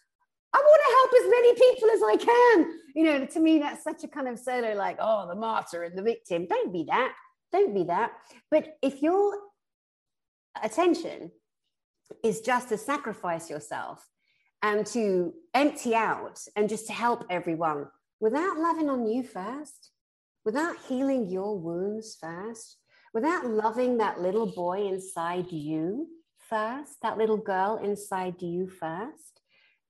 I want to help as many people as I can. You know, to me, that's such a kind of solo, like, oh, the martyr and the victim. Don't be that. Don't be that. But if your attention is just to sacrifice yourself and to empty out and just to help everyone without loving on you first, without healing your wounds first, without loving that little boy inside you first, that little girl inside you first,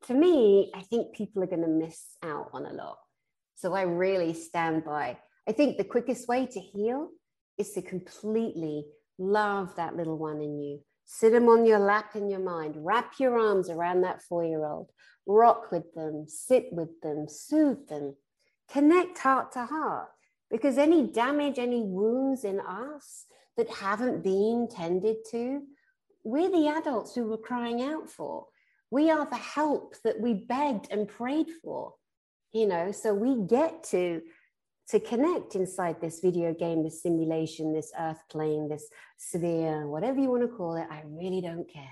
to me, I think people are going to miss out on a lot. So I really stand by. I think the quickest way to heal is to completely love that little one in you. Sit them on your lap in your mind. Wrap your arms around that four year old. Rock with them, sit with them, soothe them. Connect heart to heart. Because any damage, any wounds in us that haven't been tended to, we're the adults who were crying out for. We are the help that we begged and prayed for. You know, so we get to to connect inside this video game, this simulation, this earth plane, this sphere, whatever you want to call it. I really don't care.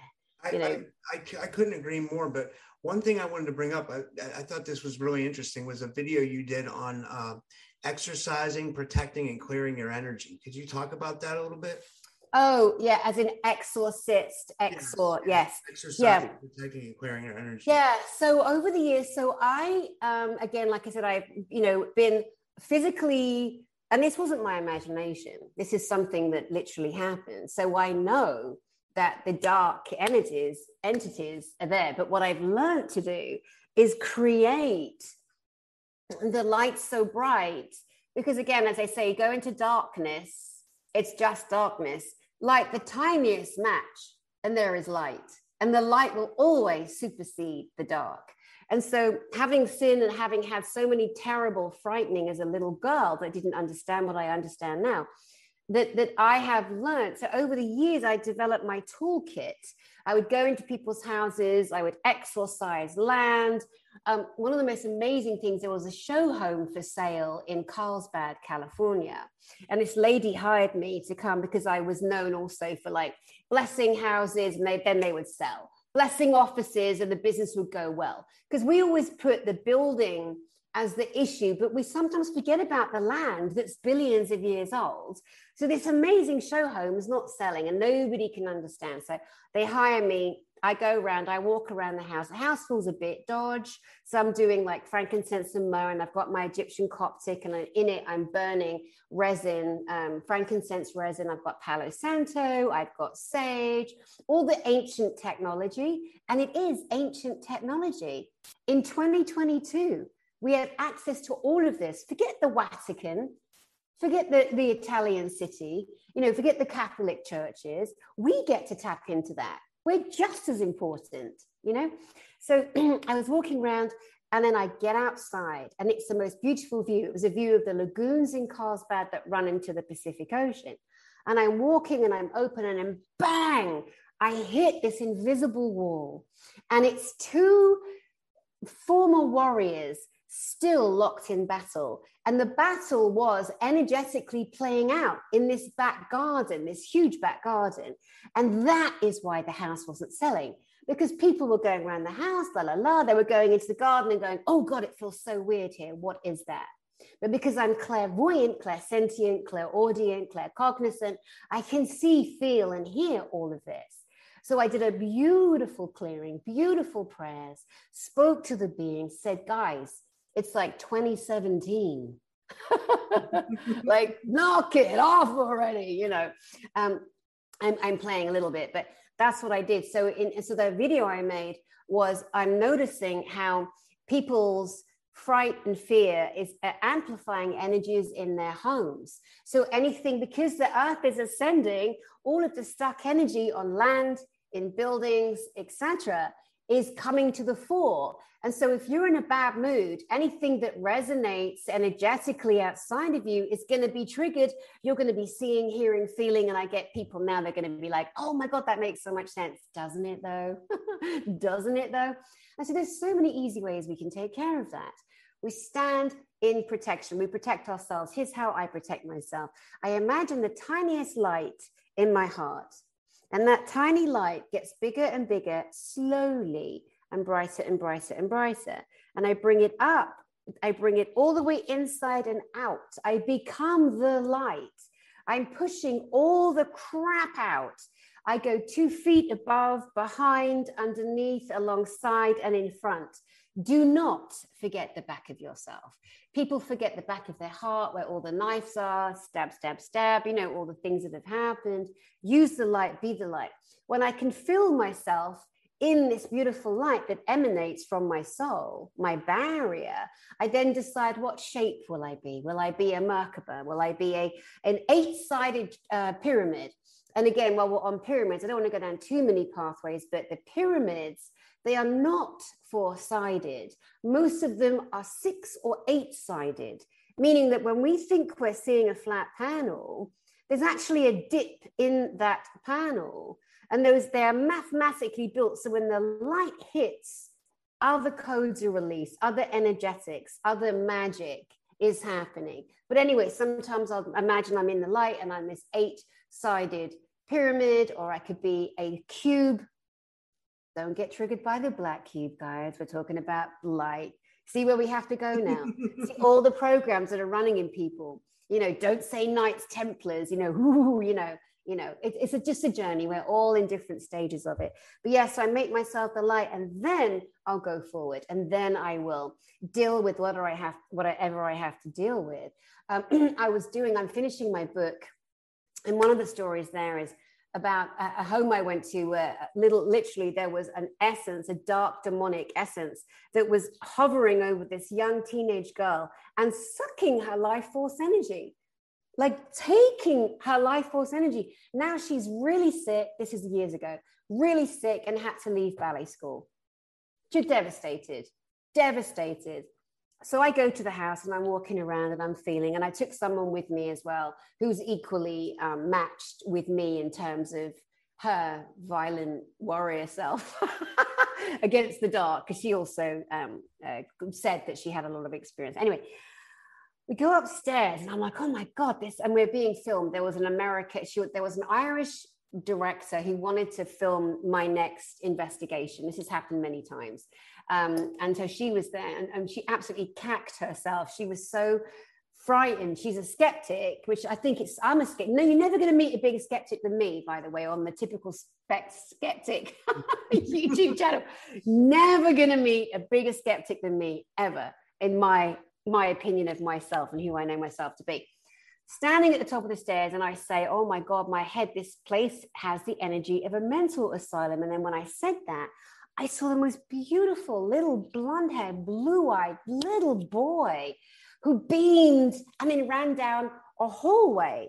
I, know? I, I, I, couldn't agree more. But one thing I wanted to bring up, I, I thought this was really interesting, was a video you did on uh, exercising, protecting, and clearing your energy. Could you talk about that a little bit? Oh yeah, as an exorcist, exor, yes, yes. yeah, protecting and clearing your energy. Yeah. So over the years, so I, um, again, like I said, I've you know been physically, and this wasn't my imagination, this is something that literally happened. So I know that the dark entities entities are there but what i've learned to do is create the light's so bright because again as i say go into darkness it's just darkness like the tiniest match and there is light and the light will always supersede the dark and so, having sinned and having had so many terrible, frightening as a little girl that didn't understand what I understand now, that, that I have learned. So, over the years, I developed my toolkit. I would go into people's houses, I would exorcise land. Um, one of the most amazing things, there was a show home for sale in Carlsbad, California. And this lady hired me to come because I was known also for like blessing houses, and they, then they would sell blessing offices and the business would go well. Because we always put the building as the issue, but we sometimes forget about the land that's billions of years old. So this amazing show home is not selling and nobody can understand. So they hire me I go around, I walk around the house. The house feels a bit dodge. So I'm doing like frankincense and myrrh, and I've got my Egyptian Coptic, and in it, I'm burning resin, um, frankincense resin. I've got Palo Santo, I've got sage, all the ancient technology. And it is ancient technology. In 2022, we have access to all of this. Forget the Vatican, forget the, the Italian city, you know, forget the Catholic churches. We get to tap into that we're just as important, you know? So <clears throat> I was walking around and then I get outside and it's the most beautiful view. It was a view of the lagoons in Carlsbad that run into the Pacific Ocean. And I'm walking and I'm open and then bang, I hit this invisible wall. And it's two former warriors still locked in battle. And the battle was energetically playing out in this back garden, this huge back garden. And that is why the house wasn't selling because people were going around the house, la la la. They were going into the garden and going, oh God, it feels so weird here. What is that? But because I'm clairvoyant, clairsentient, clairaudient, claircognizant, I can see, feel, and hear all of this. So I did a beautiful clearing, beautiful prayers, spoke to the being, said, guys, it's like 2017. <laughs> <laughs> like, knock it off already, you know. Um, I'm, I'm playing a little bit, but that's what I did. So, in so the video I made was I'm noticing how people's fright and fear is uh, amplifying energies in their homes. So anything because the earth is ascending, all of the stuck energy on land, in buildings, etc., is coming to the fore. And so, if you're in a bad mood, anything that resonates energetically outside of you is going to be triggered. You're going to be seeing, hearing, feeling. And I get people now, they're going to be like, oh my God, that makes so much sense. Doesn't it, though? <laughs> Doesn't it, though? And so, there's so many easy ways we can take care of that. We stand in protection, we protect ourselves. Here's how I protect myself I imagine the tiniest light in my heart. And that tiny light gets bigger and bigger slowly and brighter and brighter and brighter. And I bring it up, I bring it all the way inside and out. I become the light. I'm pushing all the crap out. I go two feet above, behind, underneath, alongside, and in front. Do not forget the back of yourself. People forget the back of their heart where all the knives are, stab, stab, stab, you know, all the things that have happened. Use the light, be the light. When I can feel myself in this beautiful light that emanates from my soul, my barrier, I then decide what shape will I be? Will I be a Merkaba? Will I be a, an eight sided uh, pyramid? And again, while we're on pyramids, I don't want to go down too many pathways, but the pyramids they are not four sided. Most of them are six or eight sided, meaning that when we think we're seeing a flat panel, there's actually a dip in that panel. And those they are mathematically built. So when the light hits, other codes are released, other energetics, other magic is happening. But anyway, sometimes I'll imagine I'm in the light and I'm this eight sided pyramid, or I could be a cube don't get triggered by the black cube, guys. We're talking about light. See where we have to go now. See <laughs> all the programs that are running in people. You know, don't say Knights Templars. You know, <laughs> whoo, you know, you know. It, it's a, just a journey. We're all in different stages of it. But yes, yeah, so I make myself the light, and then I'll go forward, and then I will deal with whatever I have, whatever I have to deal with. Um, <clears throat> I was doing. I'm finishing my book, and one of the stories there is about a, home I went to where little literally there was an essence, a dark demonic essence that was hovering over this young teenage girl and sucking her life force energy, like taking her life force energy. Now she's really sick. This is years ago, really sick and had to leave ballet school. She's devastated, devastated so I go to the house and I'm walking around and I'm feeling, and I took someone with me as well who's equally um, matched with me in terms of her violent warrior self <laughs> against the dark, because she also um, uh, said that she had a lot of experience. Anyway, we go upstairs and I'm like, oh my God, this, and we're being filmed. There was an American, she, there was an Irish director who wanted to film my next investigation. This has happened many times. Um, and so she was there and, and she absolutely cacked herself. She was so frightened. She's a skeptic, which I think it's, I'm a skeptic. No, you're never going to meet a bigger skeptic than me, by the way, on the typical spec skeptic <laughs> YouTube channel. Never going to meet a bigger skeptic than me ever, in my my opinion of myself and who I know myself to be. Standing at the top of the stairs, and I say, Oh my God, my head, this place has the energy of a mental asylum. And then when I said that, I saw the most beautiful little blonde haired, blue eyed little boy who beamed and then ran down a hallway.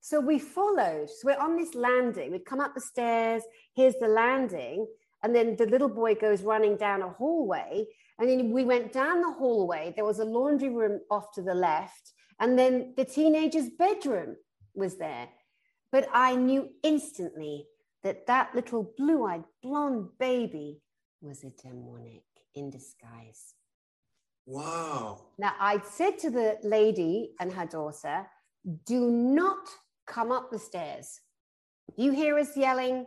So we followed. So we're on this landing. We'd come up the stairs. Here's the landing. And then the little boy goes running down a hallway. And then we went down the hallway. There was a laundry room off to the left. And then the teenager's bedroom was there. But I knew instantly that that little blue eyed blonde baby was a demonic in disguise. Wow. Now, I said to the lady and her daughter, do not come up the stairs. You hear us yelling,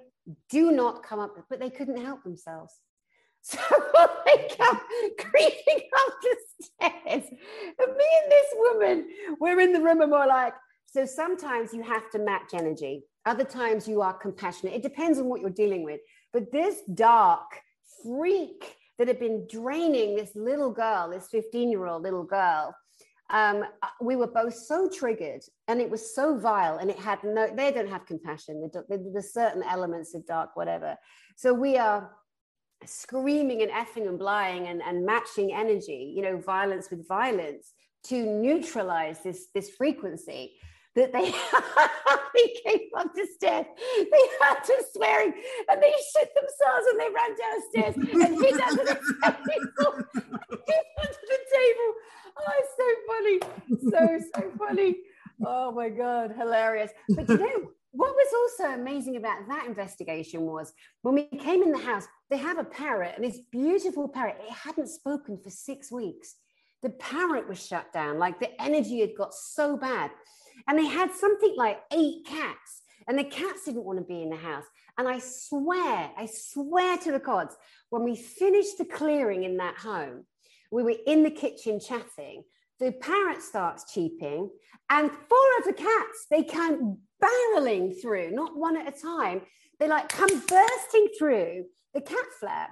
do not come up, but they couldn't help themselves. <laughs> So they come creeping up the stairs. And me and this woman, we're in the room and we're like, so sometimes you have to match energy. Other times you are compassionate. It depends on what you're dealing with. But this dark freak that had been draining this little girl, this 15 year old little girl, um, we were both so triggered and it was so vile and it had no, they don't have compassion. There's certain elements of dark, whatever. So we are screaming and effing and blying and, and matching energy, you know, violence with violence to neutralize this, this frequency that <laughs> they, came up the stairs. They had to swearing and they shit themselves and they ran downstairs <laughs> and hid under the table. <laughs> hid under the table. Oh, it's so funny. So, so funny. Oh my God, hilarious. But you know, what was also amazing about that investigation was when we came in the house, they have a parrot and this beautiful parrot, it hadn't spoken for six weeks. The parrot was shut down, like the energy had got so bad. And they had something like eight cats, and the cats didn't want to be in the house. And I swear, I swear to the gods, when we finished the clearing in that home, we were in the kitchen chatting. The parrot starts cheeping, and four of the cats they come barreling through, not one at a time. They like come bursting through the cat flap.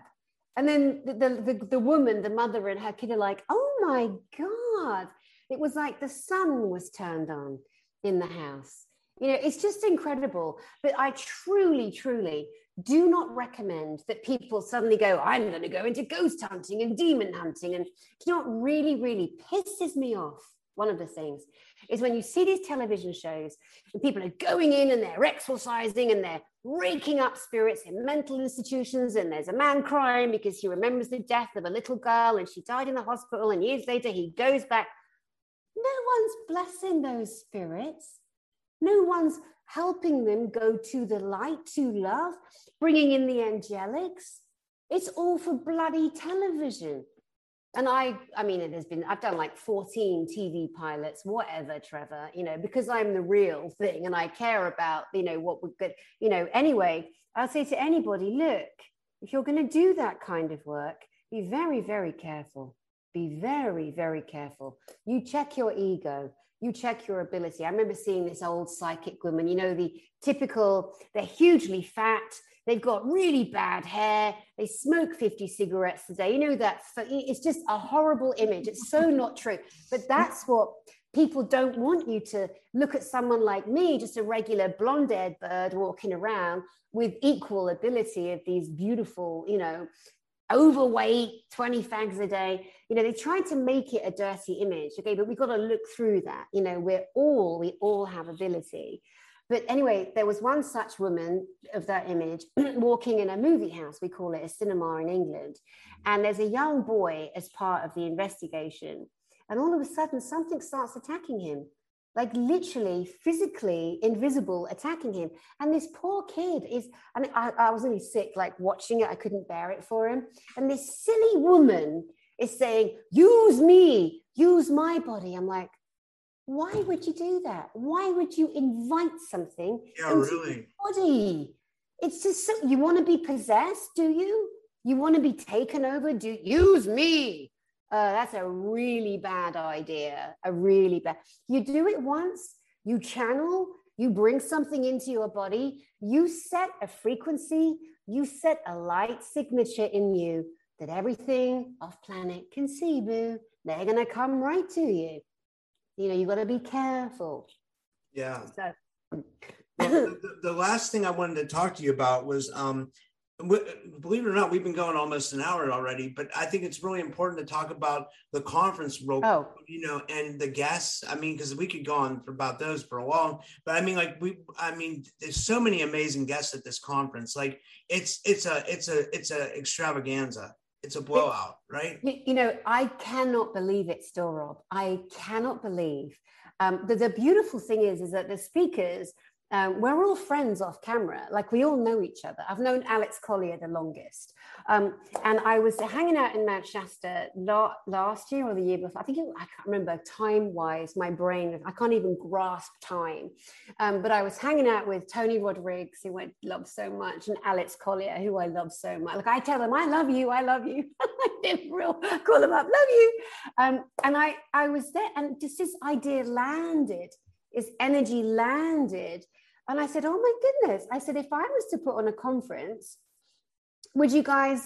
And then the, the, the, the woman, the mother, and her kid are like, oh my God. It was like the sun was turned on in the house. You know, it's just incredible. But I truly, truly do not recommend that people suddenly go, I'm going to go into ghost hunting and demon hunting. And you know what really, really pisses me off? One of the things is when you see these television shows and people are going in and they're exorcising and they're raking up spirits in mental institutions. And there's a man crying because he remembers the death of a little girl and she died in the hospital. And years later, he goes back no one's blessing those spirits. No one's helping them go to the light, to love, bringing in the angelics. It's all for bloody television. And I, I mean, it has been, I've done like 14 TV pilots, whatever, Trevor, you know, because I'm the real thing and I care about, you know, what would good, you know, anyway, I'll say to anybody, look, if you're going to do that kind of work, be very, very careful be very, very careful. You check your ego, you check your ability. I remember seeing this old psychic woman, you know, the typical, they're hugely fat, they've got really bad hair, they smoke 50 cigarettes a day. You know, that it's just a horrible image. It's so <laughs> not true. But that's what people don't want you to look at someone like me, just a regular blonde haired bird walking around with equal ability of these beautiful, you know, overweight, 20 fags a day. You know, they tried to make it a dirty image. Okay, but we've got to look through that. You know, we're all, we all have ability. But anyway, there was one such woman of that image <clears throat> walking in a movie house. We call it a cinema in England. And there's a young boy as part of the investigation. And all of a sudden, something starts attacking him like literally physically invisible attacking him. And this poor kid is and I, I, was really sick like watching it. I couldn't bear it for him. And this silly woman is saying use me use my body. I'm like why would you do that? Why would you invite something yeah really. body? It's just so, you want to be possessed do you? You want to be taken over? Do use me uh, that's a really bad idea. A really bad. You do it once, you channel, you bring something into your body, you set a frequency, you set a light signature in you that everything off planet can see, boo. They're going to come right to you. You know, you got to be careful. Yeah. So, well, the, the, last thing I wanted to talk to you about was um, believe it or not, we've been going almost an hour already, but I think it's really important to talk about the conference role, oh. you know, and the guests. I mean, because we could go on for about those for a while, but I mean, like we, I mean, there's so many amazing guests at this conference. Like it's, it's a, it's a, it's a extravaganza. It's a blowout, right? You know, I cannot believe it still, Rob. I cannot believe. Um, the, the beautiful thing is, is that the speakers Um, we're all friends off camera. Like we all know each other. I've known Alex Collier the longest. Um, and I was hanging out in Mount Shasta la- last year or the year before. I think it, I can't remember time wise, my brain, I can't even grasp time. Um, but I was hanging out with Tony Rodriguez, who I love so much, and Alex Collier, who I love so much. Like I tell them, I love you, I love you. <laughs> I did real call them up, love you. Um, and I, I was there, and just this idea landed, this energy landed and I said, Oh my goodness. I said, if I was to put on a conference, would you guys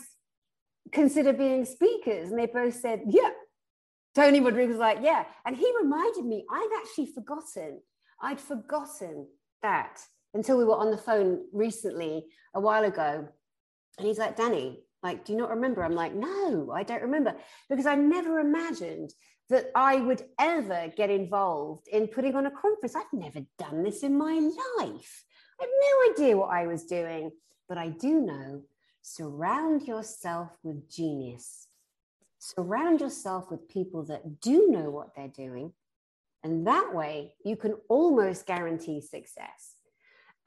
consider being speakers? And they both said, Yeah. Tony Rodriguez was like, Yeah. And he reminded me, I'd actually forgotten. I'd forgotten that until we were on the phone recently a while ago. And he's like, Danny, like, do you not remember? I'm like, no, I don't remember because I never imagined that I would ever get involved in putting on a conference. I've never done this in my life. I have no idea what I was doing, but I do know surround yourself with genius. Surround yourself with people that do know what they're doing. And that way you can almost guarantee success.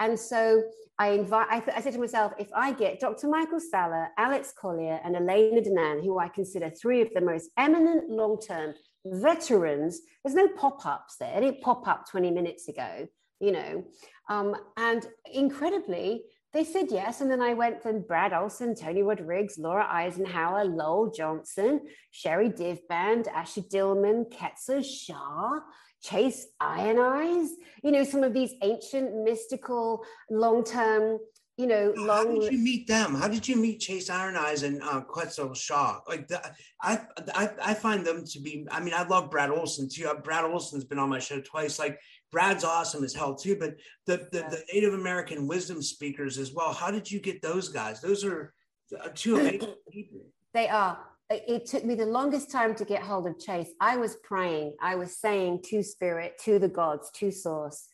And so I invite, I, th- I, said to myself, if I get Dr. Michael Salla, Alex Collier, and Elena Danaan, who I consider three of the most eminent long term veterans, there's no pop ups there. It didn't pop up 20 minutes ago, you know. Um, and incredibly, they said yes. And then I went from Brad Olson, Tony Rodriguez, Laura Eisenhower, Lowell Johnson, Sherry Divband, Asher Dillman, Quetzal Shah, Chase Iron Eyes, you know, some of these ancient, mystical, long term you know, long. How did you meet them? How did you meet Chase Iron Eyes and uh, Quetzal Shaw? Like, the, I, I, I find them to be. I mean, I love Brad Olson too. Uh, Brad Olson's been on my show twice. Like, Brad's awesome as hell too. But the the, the Native American wisdom speakers as well. How did you get those guys? Those are uh, two <coughs> amazing people. They are. It took me the longest time to get hold of Chase. I was praying. I was saying to Spirit, to the gods, to Source,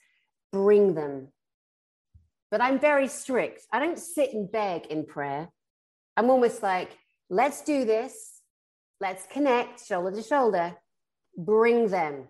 bring them but I'm very strict. I don't sit and beg in prayer. I'm almost like, let's do this. Let's connect shoulder to shoulder. Bring them.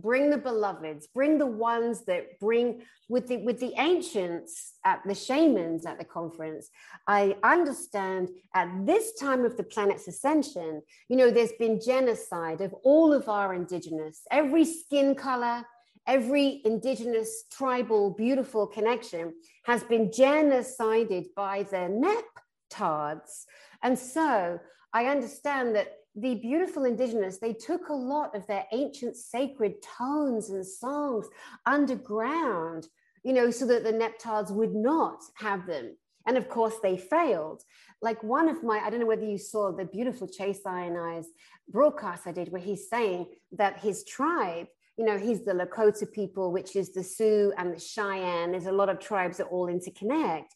Bring the beloveds. Bring the ones that bring with the with the ancients at the shamans at the conference. I understand at this time of the planet's ascension, you know, there's been genocide of all of our indigenous, every skin color, every indigenous tribal beautiful connection has been genocided by the neptards and so i understand that the beautiful indigenous they took a lot of their ancient sacred tones and songs underground you know so that the neptards would not have them. And of course they failed. Like one of my i don't know whether you saw the beautiful chase iron eyes broadcast i did where he's saying that his tribe you know, he's the Lakota people, which is the Sioux and the Cheyenne. There's a lot of tribes that all interconnect.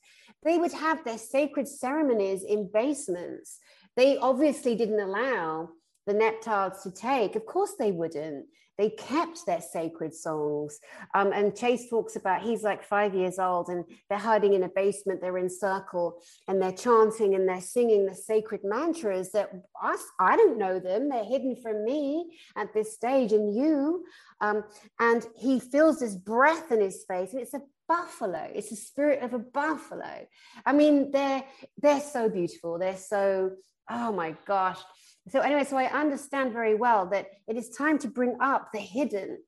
They would have their sacred ceremonies in basements. They obviously didn't allow the Neptiles to take. Of course, they wouldn't. They kept their sacred songs. Um, and Chase talks about he's like five years old and they're hiding in a basement, they're in circle and they're chanting and they're singing the sacred mantras that us, I don't know them. They're hidden from me at this stage and you. Um, and he feels this breath in his face and it's a buffalo it's the spirit of a buffalo i mean they're they're so beautiful they're so oh my gosh so anyway, so I understand very well that it is time to bring up the hidden,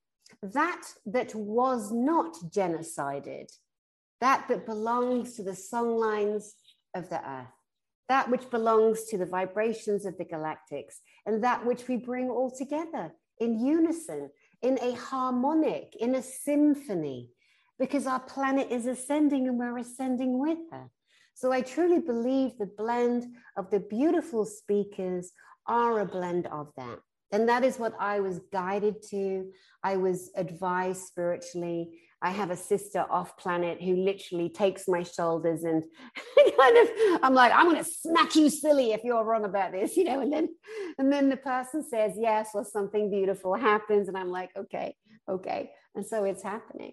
that that was not genocided, that that belongs to the songlines of the earth, that which belongs to the vibrations of the galactics, and that which we bring all together in unison, in a harmonic, in a symphony, because our planet is ascending and we're ascending with her. So I truly believe the blend of the beautiful speakers are a blend of that. And that is what I was guided to. I was advised spiritually. I have a sister off planet who literally takes my shoulders and <laughs> kind of, I'm like, I'm going to smack you silly if you're wrong about this, <laughs> you know. And then, and then the person says yes, or something beautiful happens, and I'm like, okay, okay. And so it's happening.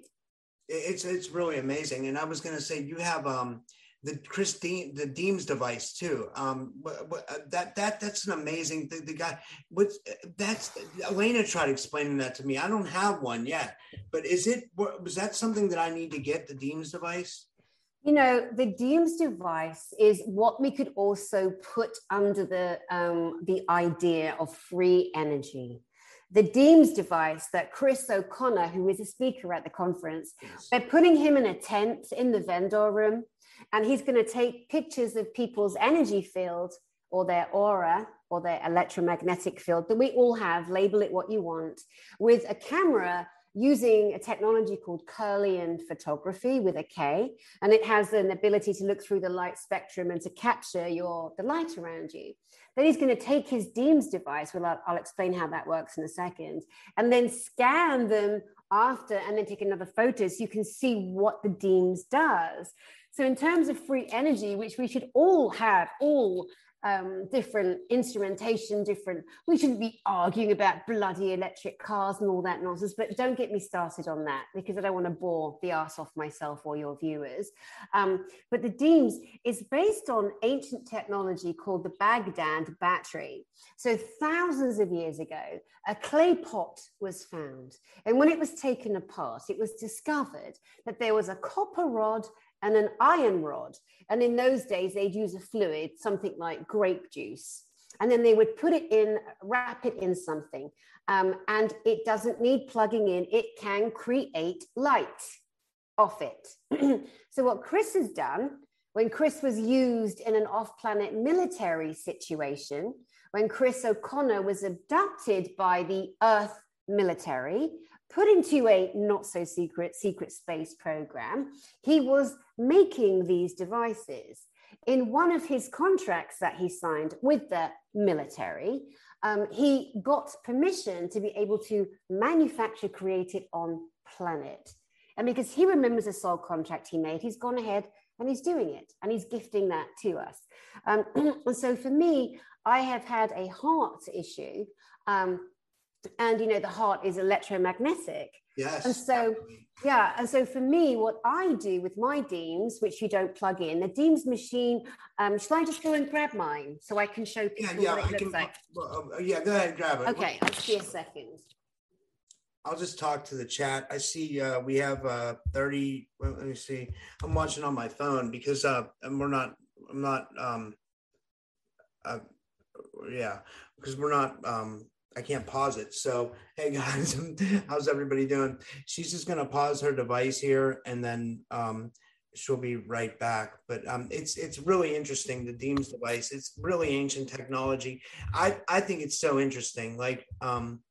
It's it's really amazing. And I was going to say, you have um the Chris the Deems device too. Um, uh, that that that's an amazing. The, the guy, what's that's Elena tried explaining that to me. I don't have one yet, but is it was that something that I need to get the Deems device? You know, the Deems device is what we could also put under the um, the idea of free energy the Deems device that Chris O'Connor, who is a speaker at the conference, yes. they're putting him in a tent in the vendor room and he's going to take pictures of people's energy field or their aura or their electromagnetic field that we all have, label it what you want, with a camera using a technology called Kirlian photography with a K, and it has an ability to look through the light spectrum and to capture your the light around you. Then he's going to take his Deems device, well, I'll, I'll explain how that works in a second, and then scan them after, and then take another photo so you can see what the Deems does. So, in terms of free energy, which we should all have, all um, different instrumentation, different. We shouldn't be arguing about bloody electric cars and all that nonsense, but don't get me started on that because I don't want to bore the ass off myself or your viewers. Um, but the Deems is based on ancient technology called the Baghdad battery. So, thousands of years ago, a clay pot was found. And when it was taken apart, it was discovered that there was a copper rod and an iron rod. And in those days, they'd use a fluid, something like grape juice. And then they would put it in, wrap it in something. Um, and it doesn't need plugging in, it can create light off it. <clears throat> so, what Chris has done when Chris was used in an off planet military situation, when Chris O'Connor was abducted by the Earth military, put into a not so secret secret space program, he was making these devices. In one of his contracts that he signed with the military, um, he got permission to be able to manufacture, create it on planet. And because he remembers a soul contract he made, he's gone ahead and he's doing it and he's gifting that to us. Um, <clears throat> and so for me, I have had a heart issue. Um, and you know the heart is electromagnetic yes and so yeah and so for me what i do with my deems which you don't plug in the deems machine um shall i just go and grab mine so i can show people yeah, yeah, what it I looks can, like well, uh, yeah go ahead grab it okay i'll see a second I'll just talk to the chat. I see uh, we have uh, 30. Well, let me see. I'm watching on my phone because uh, and we're not. I'm not. Um, uh, yeah, because we're not um, I can't pause it. So, <laughs> hey guys, <laughs> how's everybody doing? She's just going to pause her device here and then um, she'll be right back. But um, it's it's really interesting the Deems device. It's really ancient technology. I I think it's so interesting. Like um,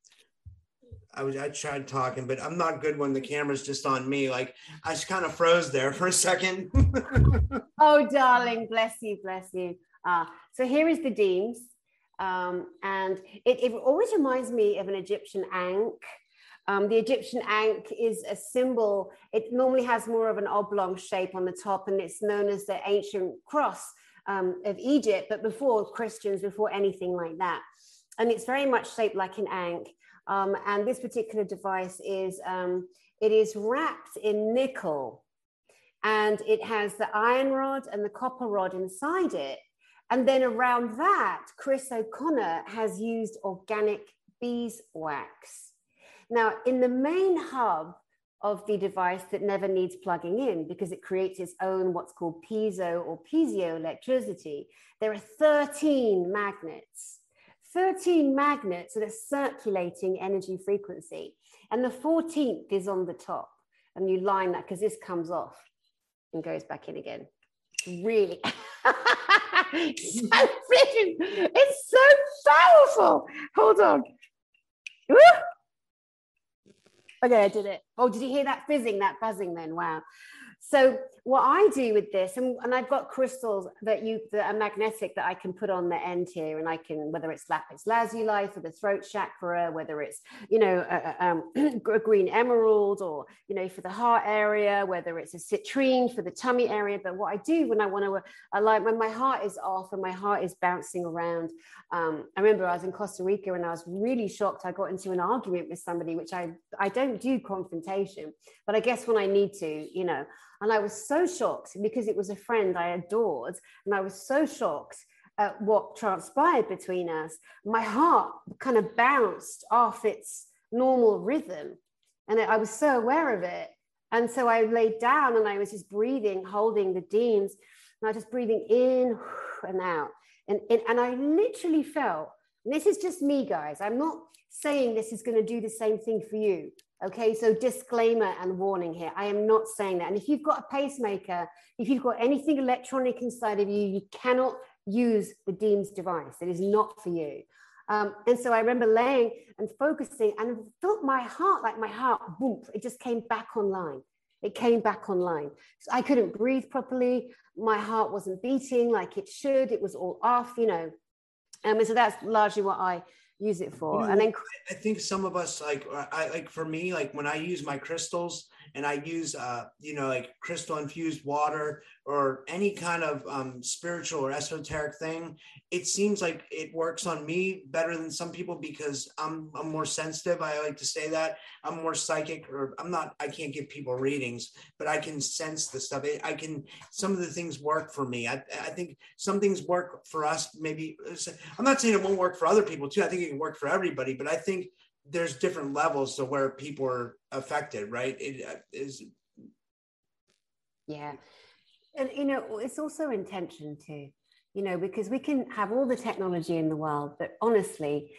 I was I tried talking, but I'm not good when the camera's just on me. Like I just kind of froze there for a second. <laughs> oh, darling, bless you, bless you. Uh, so here is the Deems. Um, and it, it, always reminds me of an Egyptian ankh. Um, the Egyptian ankh is a symbol, it normally has more of an oblong shape on the top, and it's known as the ancient cross um, of Egypt, but before Christians, before anything like that. And it's very much shaped like an ankh. Um, and this particular device is um, it is wrapped in nickel and it has the iron rod and the copper rod inside it and then around that, Chris O'Connor has used organic beeswax. Now, in the main hub of the device that never needs plugging in because it creates its own what's called piezo or piezoelectricity, there are 13 magnets. 13 magnets that are circulating energy frequency. And the 14th is on the top. And you line that because this comes off and goes back in again. Really. <laughs> it's so freaking, it's so powerful. Hold on. Okay, I did it. Oh, did you hear that fizzing, that buzzing then? Wow. So what I do with this, and, and I've got crystals that you that are magnetic that I can put on the end here, and I can whether it's lapis lazuli for the throat chakra, whether it's you know a, a, um, <clears throat> a green emerald, or you know for the heart area, whether it's a citrine for the tummy area. But what I do when I want to, I like when my heart is off and my heart is bouncing around. Um, I remember I was in Costa Rica and I was really shocked. I got into an argument with somebody, which I I don't do confrontation but I guess when I need to, you know, and I was so shocked because it was a friend I adored, and I was so shocked at what transpired between us. My heart kind of bounced off its normal rhythm, and I was so aware of it. And so I laid down and I was just breathing, holding the Deems, and I was just breathing in and out. And, and, and I literally felt, this is just me, guys. I'm not saying this is going to do the same thing for you. Okay, so disclaimer and warning here. I am not saying that. And if you've got a pacemaker, if you've got anything electronic inside of you, you cannot use the Deems device. It is not for you. Um, and so I remember laying and focusing and felt my heart, like my heart, boom, it just came back online. It came back online. So I couldn't breathe properly. My heart wasn't beating like it should. It was all off, you know. Um, and so that's largely what I use it for. You know, and then I think some of us like I like for me like when I use my crystals and I use uh you know like crystal infused water or any kind of um, spiritual or esoteric thing, it seems like it works on me better than some people because I'm I'm more sensitive. I like to say that I'm more psychic, or I'm not. I can't give people readings, but I can sense the stuff. I can. Some of the things work for me. I I think some things work for us. Maybe I'm not saying it won't work for other people too. I think it can work for everybody, but I think there's different levels to where people are affected. Right? It uh. Yeah and you know it's also intention too you know because we can have all the technology in the world but honestly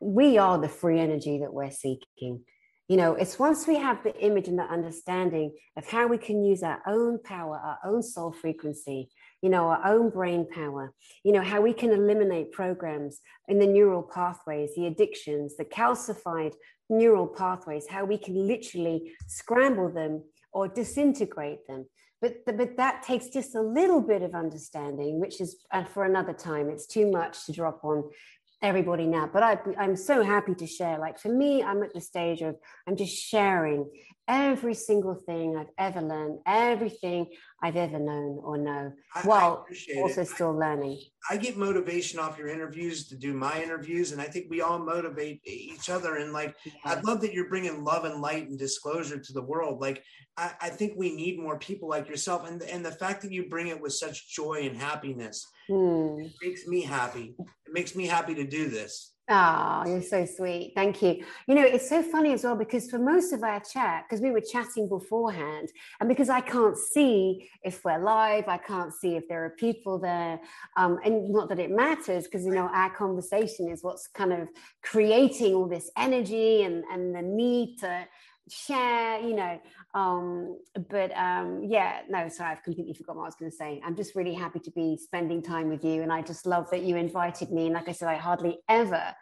we are the free energy that we're seeking you know it's once we have the image and the understanding of how we can use our own power our own soul frequency you know our own brain power you know how we can eliminate programs in the neural pathways the addictions the calcified neural pathways how we can literally scramble them or disintegrate them. But but that takes just a little bit of understanding which is uh, for another time. It's too much to drop on everybody now. But I, i'm so happy to share. Like for me i'm at the stage of i'm just sharing every single thing i've ever learned everything i've ever known or know I, while I also it. still learning I get motivation off your interviews to do my interviews, and I think we all motivate each other. And like. I love that you're bringing love and light and disclosure to the world. Like, I, I, think we need more people like yourself, and and the fact that you bring it with such joy and happiness mm. makes me happy. It makes me happy to do this. Oh, you're so sweet. Thank you. You know, it's so funny as well because for most of our chat, because we were chatting beforehand, and because I can't see if we're live, I can't see if there are people there. Um, and not that it matters, because, you know, our conversation is what's kind of creating all this energy and, and the need to share, you know. Um, but um, yeah, no, sorry, I've completely forgotten what I was going to say. I'm just really happy to be spending time with you, and I just love that you invited me. And like I said, I hardly ever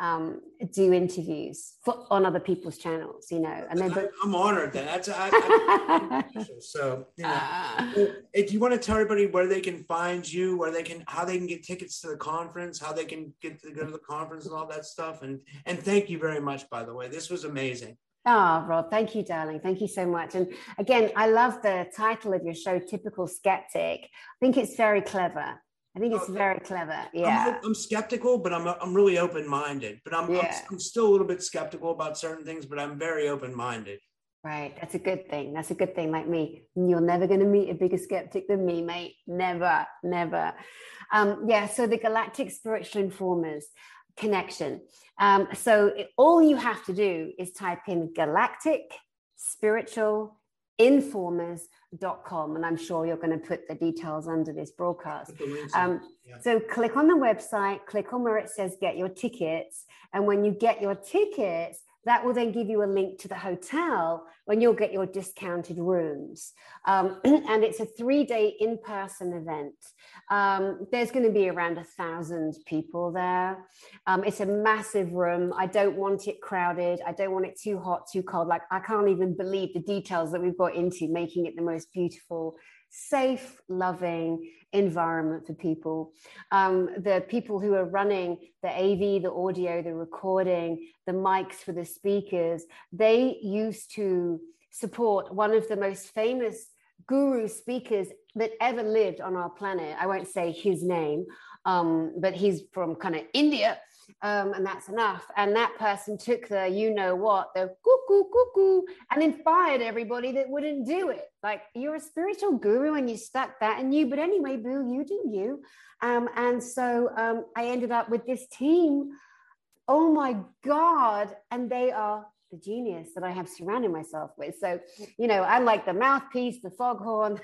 um, do interviews for, on other people's channels, you know. And then, but, I'm honored that. That's I, I, <laughs> so. You know, uh, if you want to tell everybody where they can find you, where they can, how they can get tickets to the conference, how they can get to go to the conference, and all that stuff, and and thank you very much. By the way, this was amazing. Ah, oh, Rob, thank you, darling. Thank you so much. And again, I love the title of your show, Typical Skeptic. I think it's very clever. I think it's very clever. Yeah. I'm, I'm skeptical, but I'm, I'm really open minded. But I'm, yeah. I'm, I'm still a little bit skeptical about certain things, but I'm very open minded. Right. That's a good thing. That's a good thing. Like me, you're never going to meet a bigger skeptic than me, mate. Never, never. Um, yeah. So the Galactic Spiritual Informers connection. Um, so it, all you have to do is type in galactic spiritual informers.com and i'm sure you're going to put the details under this broadcast um, yeah. so click on the website click on where it says get your tickets and when you get your tickets that will then give you a link to the hotel when you'll get your discounted rooms. Um, <clears throat> and it's a three day in person event. Um, there's going to be around a thousand people there. Um, it's a massive room. I don't want it crowded. I don't want it too hot, too cold. Like, I can't even believe the details that we've got into making it the most beautiful safe, loving environment for people. Um, the people who are running the AV, the audio, the recording, the mics for the speakers, they used to support one of the most famous guru speakers that ever lived on our planet. I won't say his name, um, but he's from kind of India um, and that's enough. And that person took the you know what, the cuckoo, cuckoo, and inspired everybody that wouldn't do it. Like you're a spiritual guru and you stuck that in you. But anyway, boo, you do you. Um, and so um, I ended up with this team. Oh my God. And they are the genius that I have surrounded myself with. So, you know, I'm like the mouthpiece, the foghorn.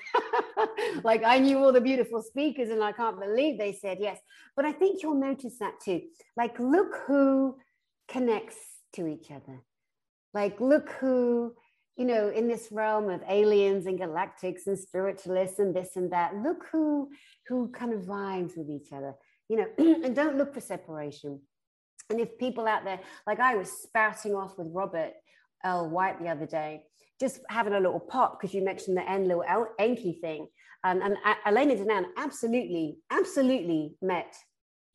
<laughs> like I knew all the beautiful speakers and I can't believe they said yes. But I think you'll notice that too. Like, look who connects to each other. Like, look who, you know, in this realm of aliens and galactics and spiritualists and this and that, look who who kind of vibes with each other, you know, <clears throat> and don't look for separation and if people out there, like I was spouting off with Robert L. White the other day, just having a little pop because you mentioned the Enlil Enki thing. Um, and Elena Danaan absolutely, absolutely met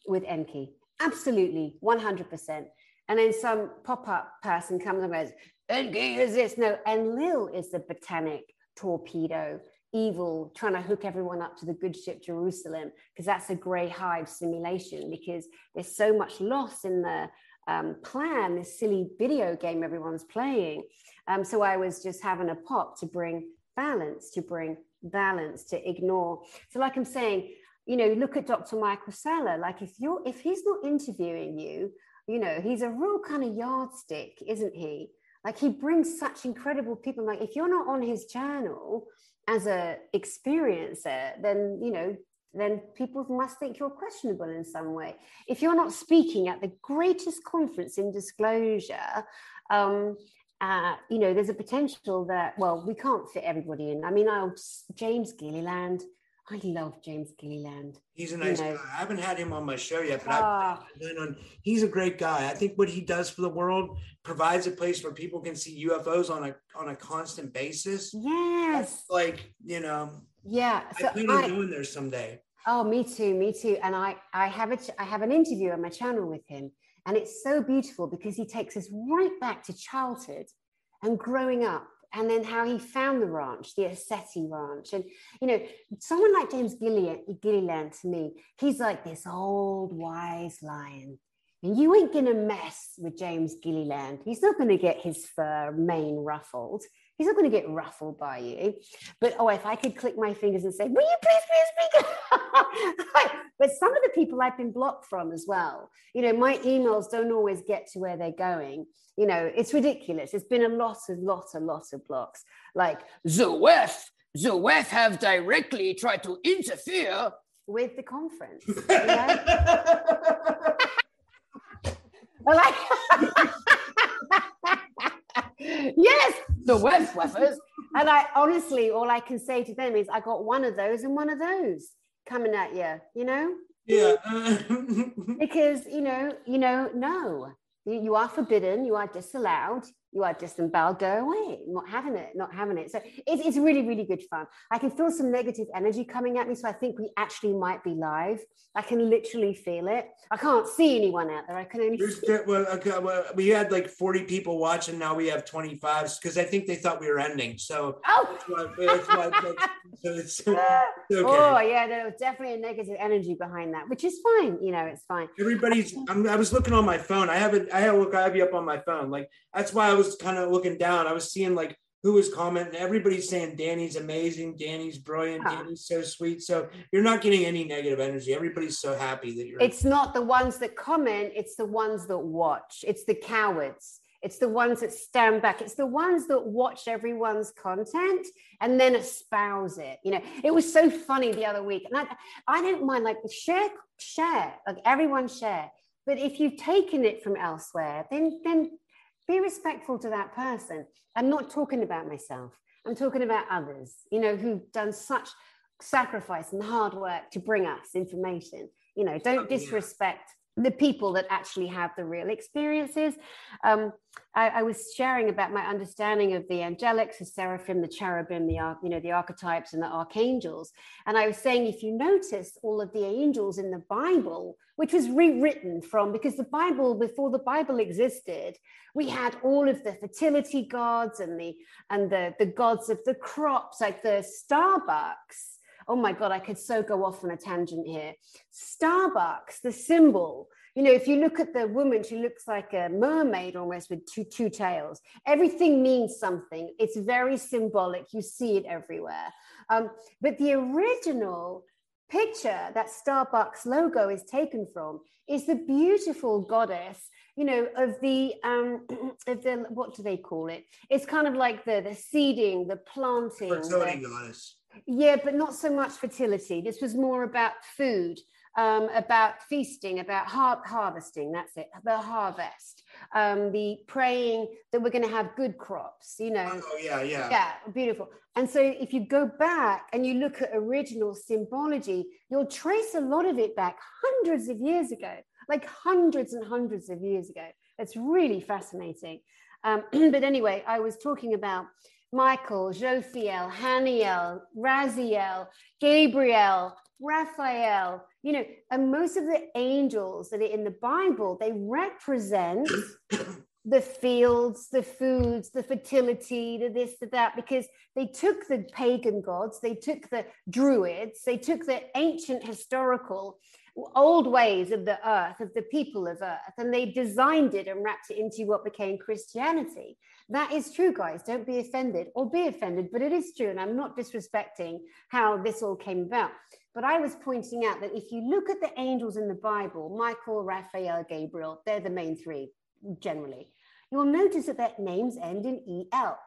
with Enki. Absolutely, 100%. And then some pop up person comes and goes, Enki is this. No, Enlil is the botanic torpedo evil trying to hook everyone up to the good ship Jerusalem because that's a grey hive simulation because there's so much loss in the um, plan, this silly video game everyone's playing. Um, so I was just having a pop to bring balance, to bring balance, to ignore. So like I'm saying, you know, look at Dr. Michael Salla. Like if you're if he's not interviewing you, you know, he's a real kind of yardstick, isn't he? Like he brings such incredible people. Like if you're not on his channel, as a experiencer, then you know then people must think you're questionable in some way. If you're not speaking at the greatest conference in disclosure, um, uh, you know, there's a potential that, well, we can't fit everybody in. I mean, I'll, James Gilliland, I love James Gilliland. He's a nice you know. guy. I haven't had him on my show yet, but I've been ah. on. He's a great guy. I think what he does for the world provides a place where people can see UFOs on a on a constant basis. Yes. That's like you know. Yeah. So I plan on doing there someday. Oh, me too, me too. And I I have a I have an interview on my channel with him, and it's so beautiful because he takes us right back to childhood and growing up and then how he found the ranch, the ECETI Ranch. And, you know, someone like James Gilliland, Gilliland to me, he's like this old wise lion. And you ain't going to mess with James Gilliland. He's not going to get his fur mane ruffled. He's not going to get ruffled by you. But oh, if I could click my fingers and say, will you please please, a speaker? <laughs> but some of the people I've been blocked from as well. You know, my emails don't always get to where they're going. You know, it's ridiculous. It's been a lot, a lot, a lot of blocks. Like the WEF, the WEF have directly tried to interfere with the conference. You know? <laughs> <laughs> like, yes, the WEF weffers. And I honestly, all I can say to them is, I got one of those and one of those coming at you. You know? Yeah. <laughs> because you know, you know, no, you, you are forbidden, you are disallowed, you are disemboweled, go away, not having it, not having it. So it's, it's really, really good fun. I can feel some negative energy coming at me. So I think we actually might be live. I can literally feel it. I can't see anyone out there. I can only see. Well, okay, well, we had like 40 people watching. Now we have 25 because I think they thought we were ending. So, oh, that's why, that's why, so <laughs> okay. oh yeah, there was definitely a negative energy behind that, which is fine. You know, it's fine. Everybody's, I'm, i was looking on my phone. I haven't, I have, look, I have you up on my phone. Like, that's why I was kind of looking down. I was seeing like who was commenting. Everybody's saying Danny's amazing, Danny's brilliant. Danny's so sweet. So you're not getting any negative energy. Everybody's so happy that you're. It's not the ones that comment. It's the ones that watch. It's the cowards. It's the ones that stand back. It's the ones that watch everyone's content and then espouse it. You know, it was so funny the other week, and I, I don't mind like share, share, like everyone share. But if you've taken it from elsewhere, then then be respectful to that person. I'm not talking about myself. I'm talking about others, you know, who've done such sacrifice and hard work to bring us information. You know, don't oh, disrespect the people that actually have the real experiences. Um, I, I, was sharing about my understanding of the angelics, the seraphim, the cherubim, the you know the archetypes and the archangels. And I was saying, if you notice all of the angels in the Bible, which was rewritten from because the Bible, before the Bible existed, we had all of the fertility gods and the and the the gods of the crops, like the Starbucks oh my God, I could so go off on a tangent here. Starbucks, the symbol, You know, if you look at the woman, she looks like a mermaid almost with two, two tails. Everything means something. It's very symbolic. You see it everywhere. Um, but the original picture that Starbucks logo is taken from is the beautiful goddess, you know, of the um, <clears throat> of the what do they call it? It's kind of like the the seeding, the planting. Fertility goddess. Yeah, but not so much fertility. This was more about food, um, about feasting, about har- harvesting. That's it, the harvest, um, the praying that we're going to have good crops. You know. Oh yeah, yeah. Yeah, beautiful. And so if you go back and you look at original symbology, you'll trace a lot of it back hundreds of years ago, like hundreds and hundreds of years ago. It's really fascinating. Um, <clears throat> but anyway, I was talking about Michael, Jophiel, Haniel, Raziel, Gabriel, Raphael, you know, and most of the angels that are in the Bible, they represent <coughs> the fields, the foods, the fertility, the this, the that, because they took the pagan gods, they took the druids, they took the ancient historical old ways of the earth, of the people of earth, and they designed it and wrapped it into what became Christianity. That is true, guys. Don't be offended or be offended, but it is true. And I'm not disrespecting how this all came about. But I was pointing out that if you look at the angels in the Bible, Michael, Raphael, Gabriel, they're the main three generally. You'll notice that their names end in EL.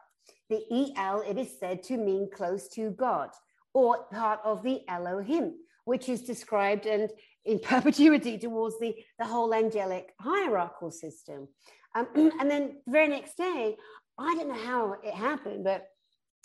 The EL, it is said to mean close to God or part of the Elohim, which is described and in <laughs> perpetuity towards the, the whole angelic hierarchical system. Um, <clears throat> and then the very next day, I don't know how it happened, but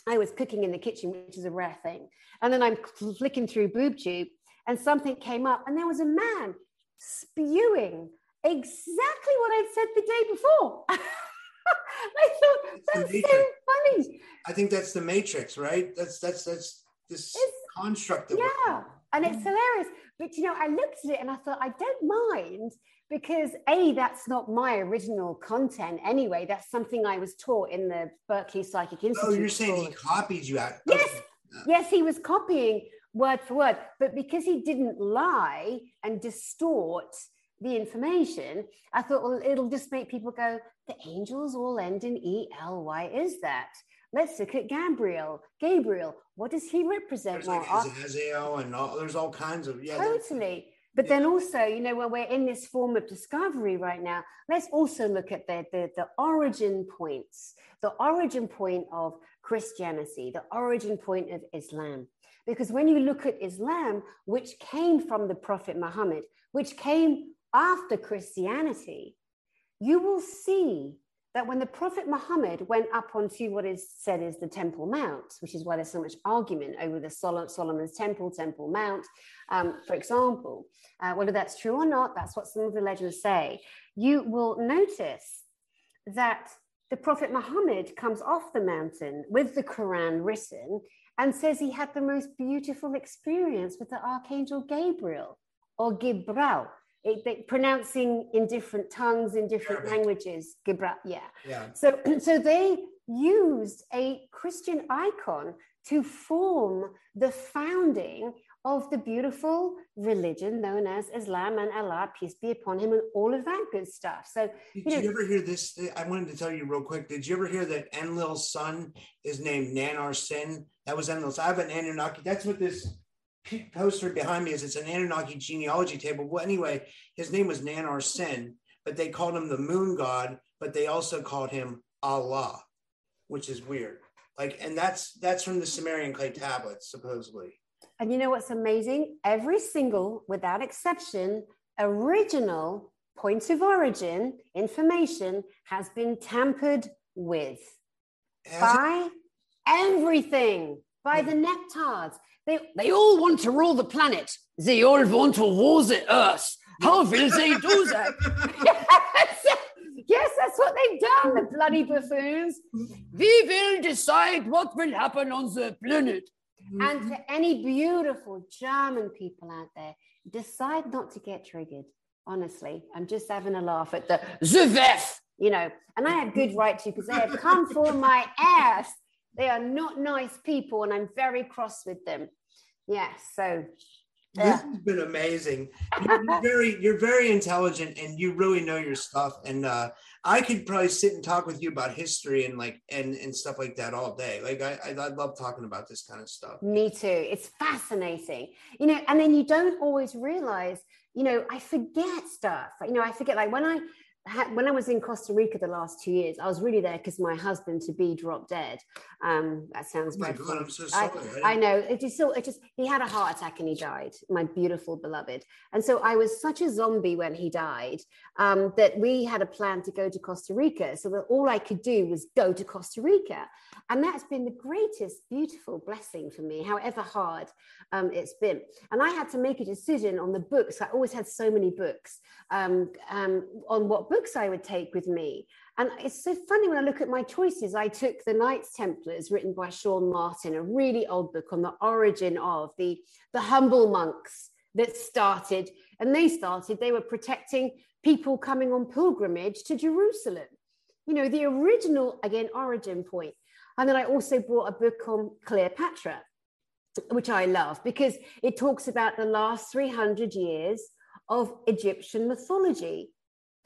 I was cooking in the kitchen, which is a rare thing. And then I'm flicking through BoobTube and something came up, and there was a man spewing exactly what I'd said the day before. <laughs> I thought that's so funny. I think that's the matrix, right? That's that's that's this it's, construct. yeah, and it's hilarious. But you know, I looked at it and I thought I don't mind because a that's not my original content anyway. That's something I was taught in the Berkeley Psychic Institute. Oh, you're saying he copied you out? Yes, okay. yes, he was copying word for word, but because he didn't lie and distort the information, I thought, well, it'll just make people go, the angels all end in E L. Why is that? Let's look at Gabriel. Gabriel, what does he represent? There's like Azazel and all, there's all kinds of yeah. Totally. But yeah. then also, you know, when we're in this form of discovery right now, let's also look at the, the, the origin points, the origin point of Christianity, the origin point of Islam. Because when you look at Islam, which came from the Prophet Muhammad, which came after Christianity, you will see that when the Prophet Muhammad went up onto what is said is the Temple Mount, which is why there's so much argument over the Sol- Solomon's Temple, Temple Mount, um, for example, uh, whether that's true or not, that's what some of the legends say. You will notice that the Prophet Muhammad comes off the mountain with the Quran written and says he had the most beautiful experience with the Archangel Gabriel or Gibral it, they, pronouncing in different tongues in different Arabic. languages gibra yeah yeah so <clears throat> so they used a christian icon to form the founding of the beautiful religion known as Islam and Allah, peace be upon him, and all of that good stuff. So, did you, know, you ever hear this? I wanted to tell you real quick. Did you ever hear that Enlil's son is named Nanar Sin? That was Enlil's. I have an Anunnaki. That's what this poster behind me is it's an Anunnaki genealogy table. Well, anyway, his name was Nanar Sin, but they called him the moon god, but they also called him Allah, which is weird. Like, and that's that's from the Sumerian clay tablets, supposedly. And you know what's amazing? Every single, without exception, original point of origin information has been tampered with has by it? everything, by yeah. the hmm. Neptars, they, they all want to rule the planet. They all want to rule the earth. How will they do that? <laughs> yes, yes, that's what they've done, the bloody buffoons. We will decide what will happen on the planet. Mm-hmm. And to any beautiful German people out there, decide not to get triggered. Honestly, I'm just having a laugh at the ZVEF, you know, and I have good right to because they have come for my ass. They are not nice people, and I'm very cross with them. Yes. So this has been amazing. You're, you're very, you're very intelligent, and you really know your stuff. And uh, I could probably sit and talk with you about history and like and and stuff like that all day. Like I, I, I love talking about this kind of stuff. Me too. It's fascinating, you know. And then you don't always realize, you know, I forget stuff. You know, I forget. Like when I when I was in Costa Rica the last two years, I was really there because my husband to be dropped dead. Um, that sounds oh dreadful. God, I'm so sorry. I, I, know it just so it just he had a heart attack and he died. My beautiful beloved, and so I was such a zombie when he died um, that we had a plan to go to Costa Rica. So that all I could do was go to Costa Rica, and that's been the greatest, beautiful blessing for me, however hard um, it's been. And I had to make a decision on the books. I always had so many books um, um on what books I would take with me. And it's so funny when I look at my choices. I took The Knights Templars, written by Sean Martin, a really old book on the origin of the, the humble monks that started. And they started, they were protecting people coming on pilgrimage to Jerusalem. You know, the original, again, origin point. And then I also brought a book on Cleopatra, which I love because it talks about the last 300 years of Egyptian mythology.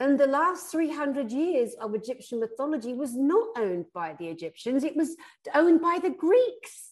And the last 300 years of Egyptian mythology was not owned by the Egyptians, it was owned by the Greeks,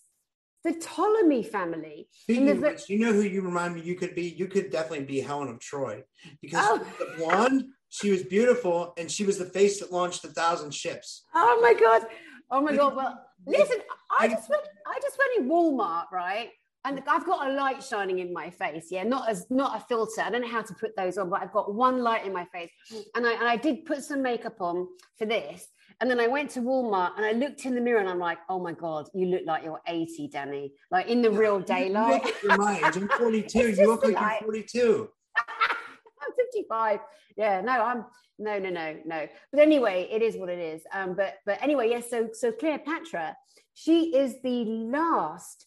the Ptolemy family. Speaking the, you know who you remind me you could be? You could definitely be Helen of Troy because oh. the blonde, she was beautiful, and she was the face that launched a thousand ships. Oh my God. Oh my God. Well, listen, I just went, I just went in Walmart, right? And I've got a light shining in my face. Yeah, not as not a filter. I don't know how to put those on, but I've got one light in my face. And I and I did put some makeup on for this. And then I went to Walmart and I looked in the mirror and I'm like, oh my God, you look like you're 80, Danny. Like in the real daylight. My age. I'm <laughs> 42. you look like you're 42. <laughs> I'm 55. Yeah, no, I'm no, no, no, no. But anyway, it is what it is. Um, but but anyway, yes. so so Cleopatra, she is the last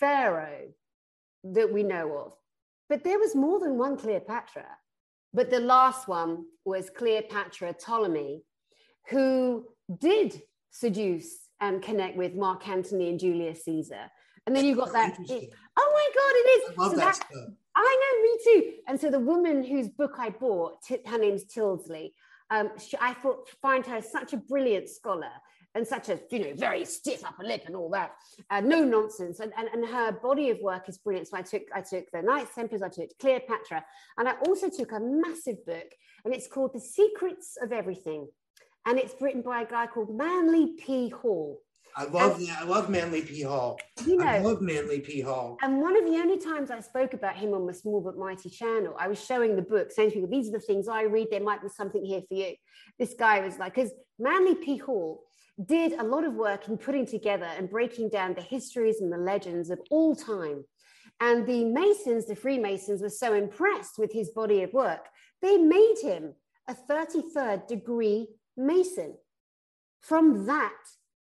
pharaoh that we know of. But there was more than one Cleopatra. But the last one was Cleopatra Ptolemy, who did seduce and connect with Mark Antony and Julius Caesar. And then you got that. Oh my God, it is. I so that, that. I know, me too. And so the woman whose book I bought, her name's Tyldesley. Um, she, I thought find her such a brilliant scholar and such a you know very stiff upper lip and all that. Uh, no nonsense. And, and and her body of work is brilliant. So i took i took the knights templars i took cleopatra and i also took a massive book and it's called the secrets of everything. And it's written by a guy called manly p. Hall I love and, I love Manly P. Hall. You know, I love Manly P. Hall. And one of the only times I spoke about him on my Small But Mighty channel, I was showing the book, saying to people, these are the things I read. There might be something here for you. This guy was like, because Manly P. Hall did a lot of work in putting together and breaking down the histories and the legends of all time. And the Masons, the Freemasons, were so impressed with his body of work, they made him a 33rd degree Mason from that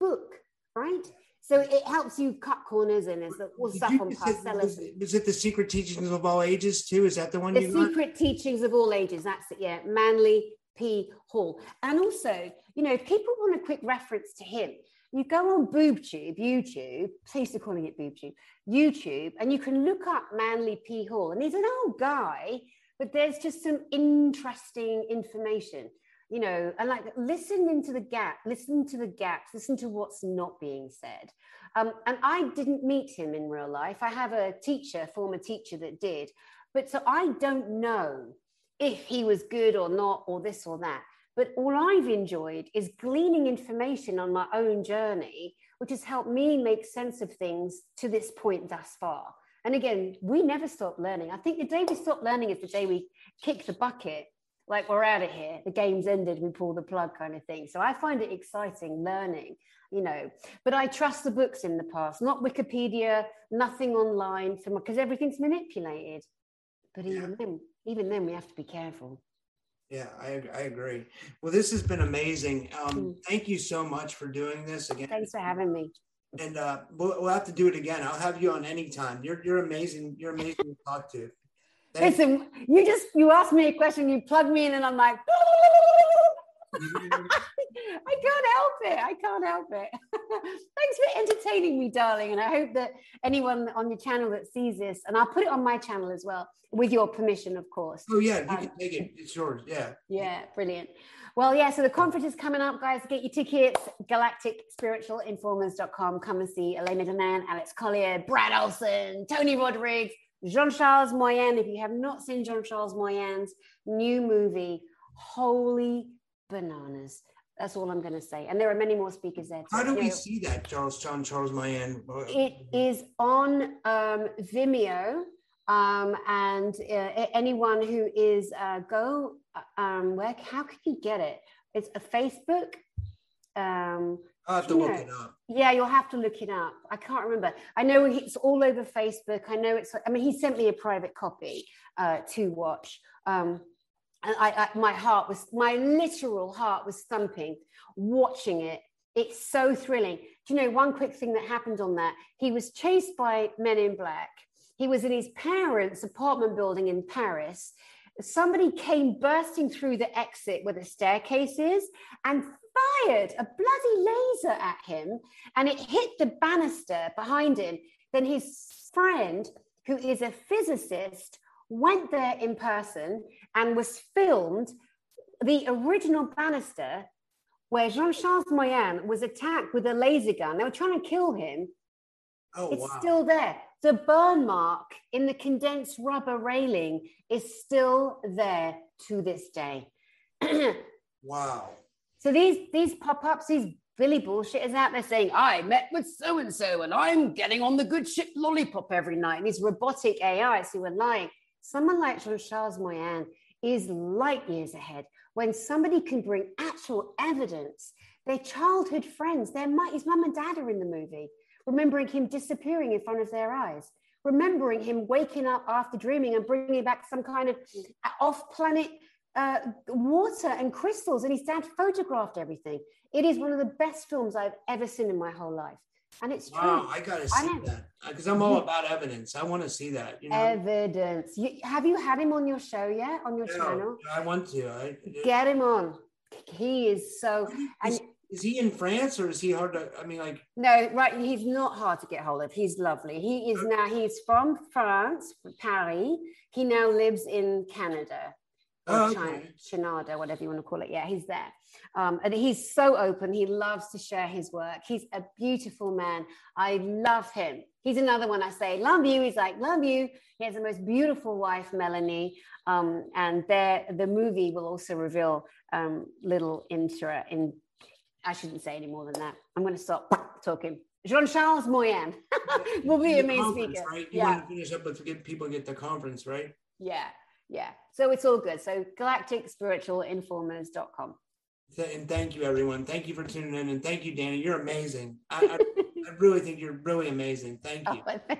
book, right? So it helps you cut corners and there's all stuff on Paracelsus. Is it the secret teachings of all ages too? Is that the one? The secret teachings of all ages. That's it. Yeah, Manly P. Hall. And also, you know, if people want a quick reference to him, you go on BoobTube, YouTube, please to calling it BoobTube, YouTube, and you can look up Manly P. Hall. And he's an old guy, but there's just some interesting information, you know, and like listen into the gap, listen to the gaps, listen to what's not being said. Um, and I didn't meet him in real life. I have a teacher, former teacher that did. But so I don't know if he was good or not, or this or that. But all I've enjoyed is gleaning information on my own journey, which has helped me make sense of things to this point thus far. And again, we never stop learning. I think the day we stop learning is the day we kick the bucket, like we're out of here, the game's ended, we pull the plug kind of thing. So I find it exciting learning, you know. But I trust the books in the past, not Wikipedia, nothing online, because everything's manipulated. But even yeah. then, even then we have to be careful. Yeah, I, I agree. Well, this has been amazing. Um, mm. Thank you so much for doing this again. Thanks for having me. And uh, we'll, we'll have to do it again. I'll have you on anytime. You're, you're amazing. You're amazing to talk to. Listen, you. just, you asked me a question, you plugged me in and I'm like, <laughs> I can't help it. I can't help it. <laughs> Thanks for entertaining me, darling. And I hope that anyone on your channel that sees this, and I'll put it on my channel as well, with your permission, of course. Oh yeah, you um, can take it. It's yours. Yeah. Yeah, brilliant. Well, yeah, so the conference is coming up, guys. Get your tickets, galacticspiritualinformers.com. Come and see Elena Danaan, Alex Collier, Brad Olson, Tony Rodrigues, Jean Charles Moyen. If you have not seen Jean Charles Moyen's new movie, Holy Bananas. That's all I'm going to say. And there are many more speakers there. How do we know, see that, Charles John Charles Moyen? It is on um, Vimeo. Um, and uh, anyone who is uh, go uh, um, where how can you get it? It's a Facebook. Um, I have to look know. it up. Yeah, you'll have to look it up. I can't remember. I know it's all over Facebook. I know it's. I mean, he sent me a private copy uh, to watch. Um, and I, I, my heart was, my literal heart was thumping watching it. It's so thrilling. Do you know one quick thing that happened on that? He was chased by men in black he was in his parents' apartment building in Paris. Somebody came bursting through the exit where the staircase is and fired a bloody laser at him, and it hit the banister behind him. Then his friend, who is a physicist, went there in person and was filmed the original banister where Jean Charles Moyen was attacked with a laser gun. They were trying to kill him. Oh, it's wow. still there. The burn mark in the condensed rubber railing is still there to this day. <clears throat> wow. So these these pop-ups, these Billy bullshitters out there saying, I met with so and so and I'm getting on the good ship lollipop every night. And these robotic AIs who are lying. Someone like Jean Charles Moyen is light years ahead when somebody can bring actual evidence. Their childhood friends, their his mum and dad are in the movie remembering him disappearing in front of their eyes, remembering him waking up after dreaming and bringing back some kind of off planet uh, water and crystals. And his dad photographed everything. It is one of the best films I've ever seen in my whole life. And it's true. Wow, I gotta see that because I'm all about evidence. I want to see that. You know? Evidence. You, have you had him on your show yet? On your channel? I want to. I, Get him on. He is so. And is he in France or is he hard to? I mean, like no, right? He's not hard to get hold of. He's lovely. He is now. He's from France, Paris. He now lives in Canada, oh, China, Canada, whatever you want to call it. Yeah, he's there, um, and he's so open. He loves to share his work. He's a beautiful man. I love him. He's another one I say, love you. He's like, love you. He has the most beautiful wife, Melanie. Um, and there, the movie will also reveal um, little intra in I shouldn't say any more than that. I'm going to stop talking. Jean Charles Moyen <laughs> will be a main speaker. Right? You yeah. want to finish up with get people get the conference, right? Yeah, yeah. So it's all good. So galacticspiritualinformers.com. And thank you, everyone. Thank you for tuning in. And thank you, Danny. You're amazing. I, I, <laughs> I really think you're really amazing. Thank oh, you. Oh,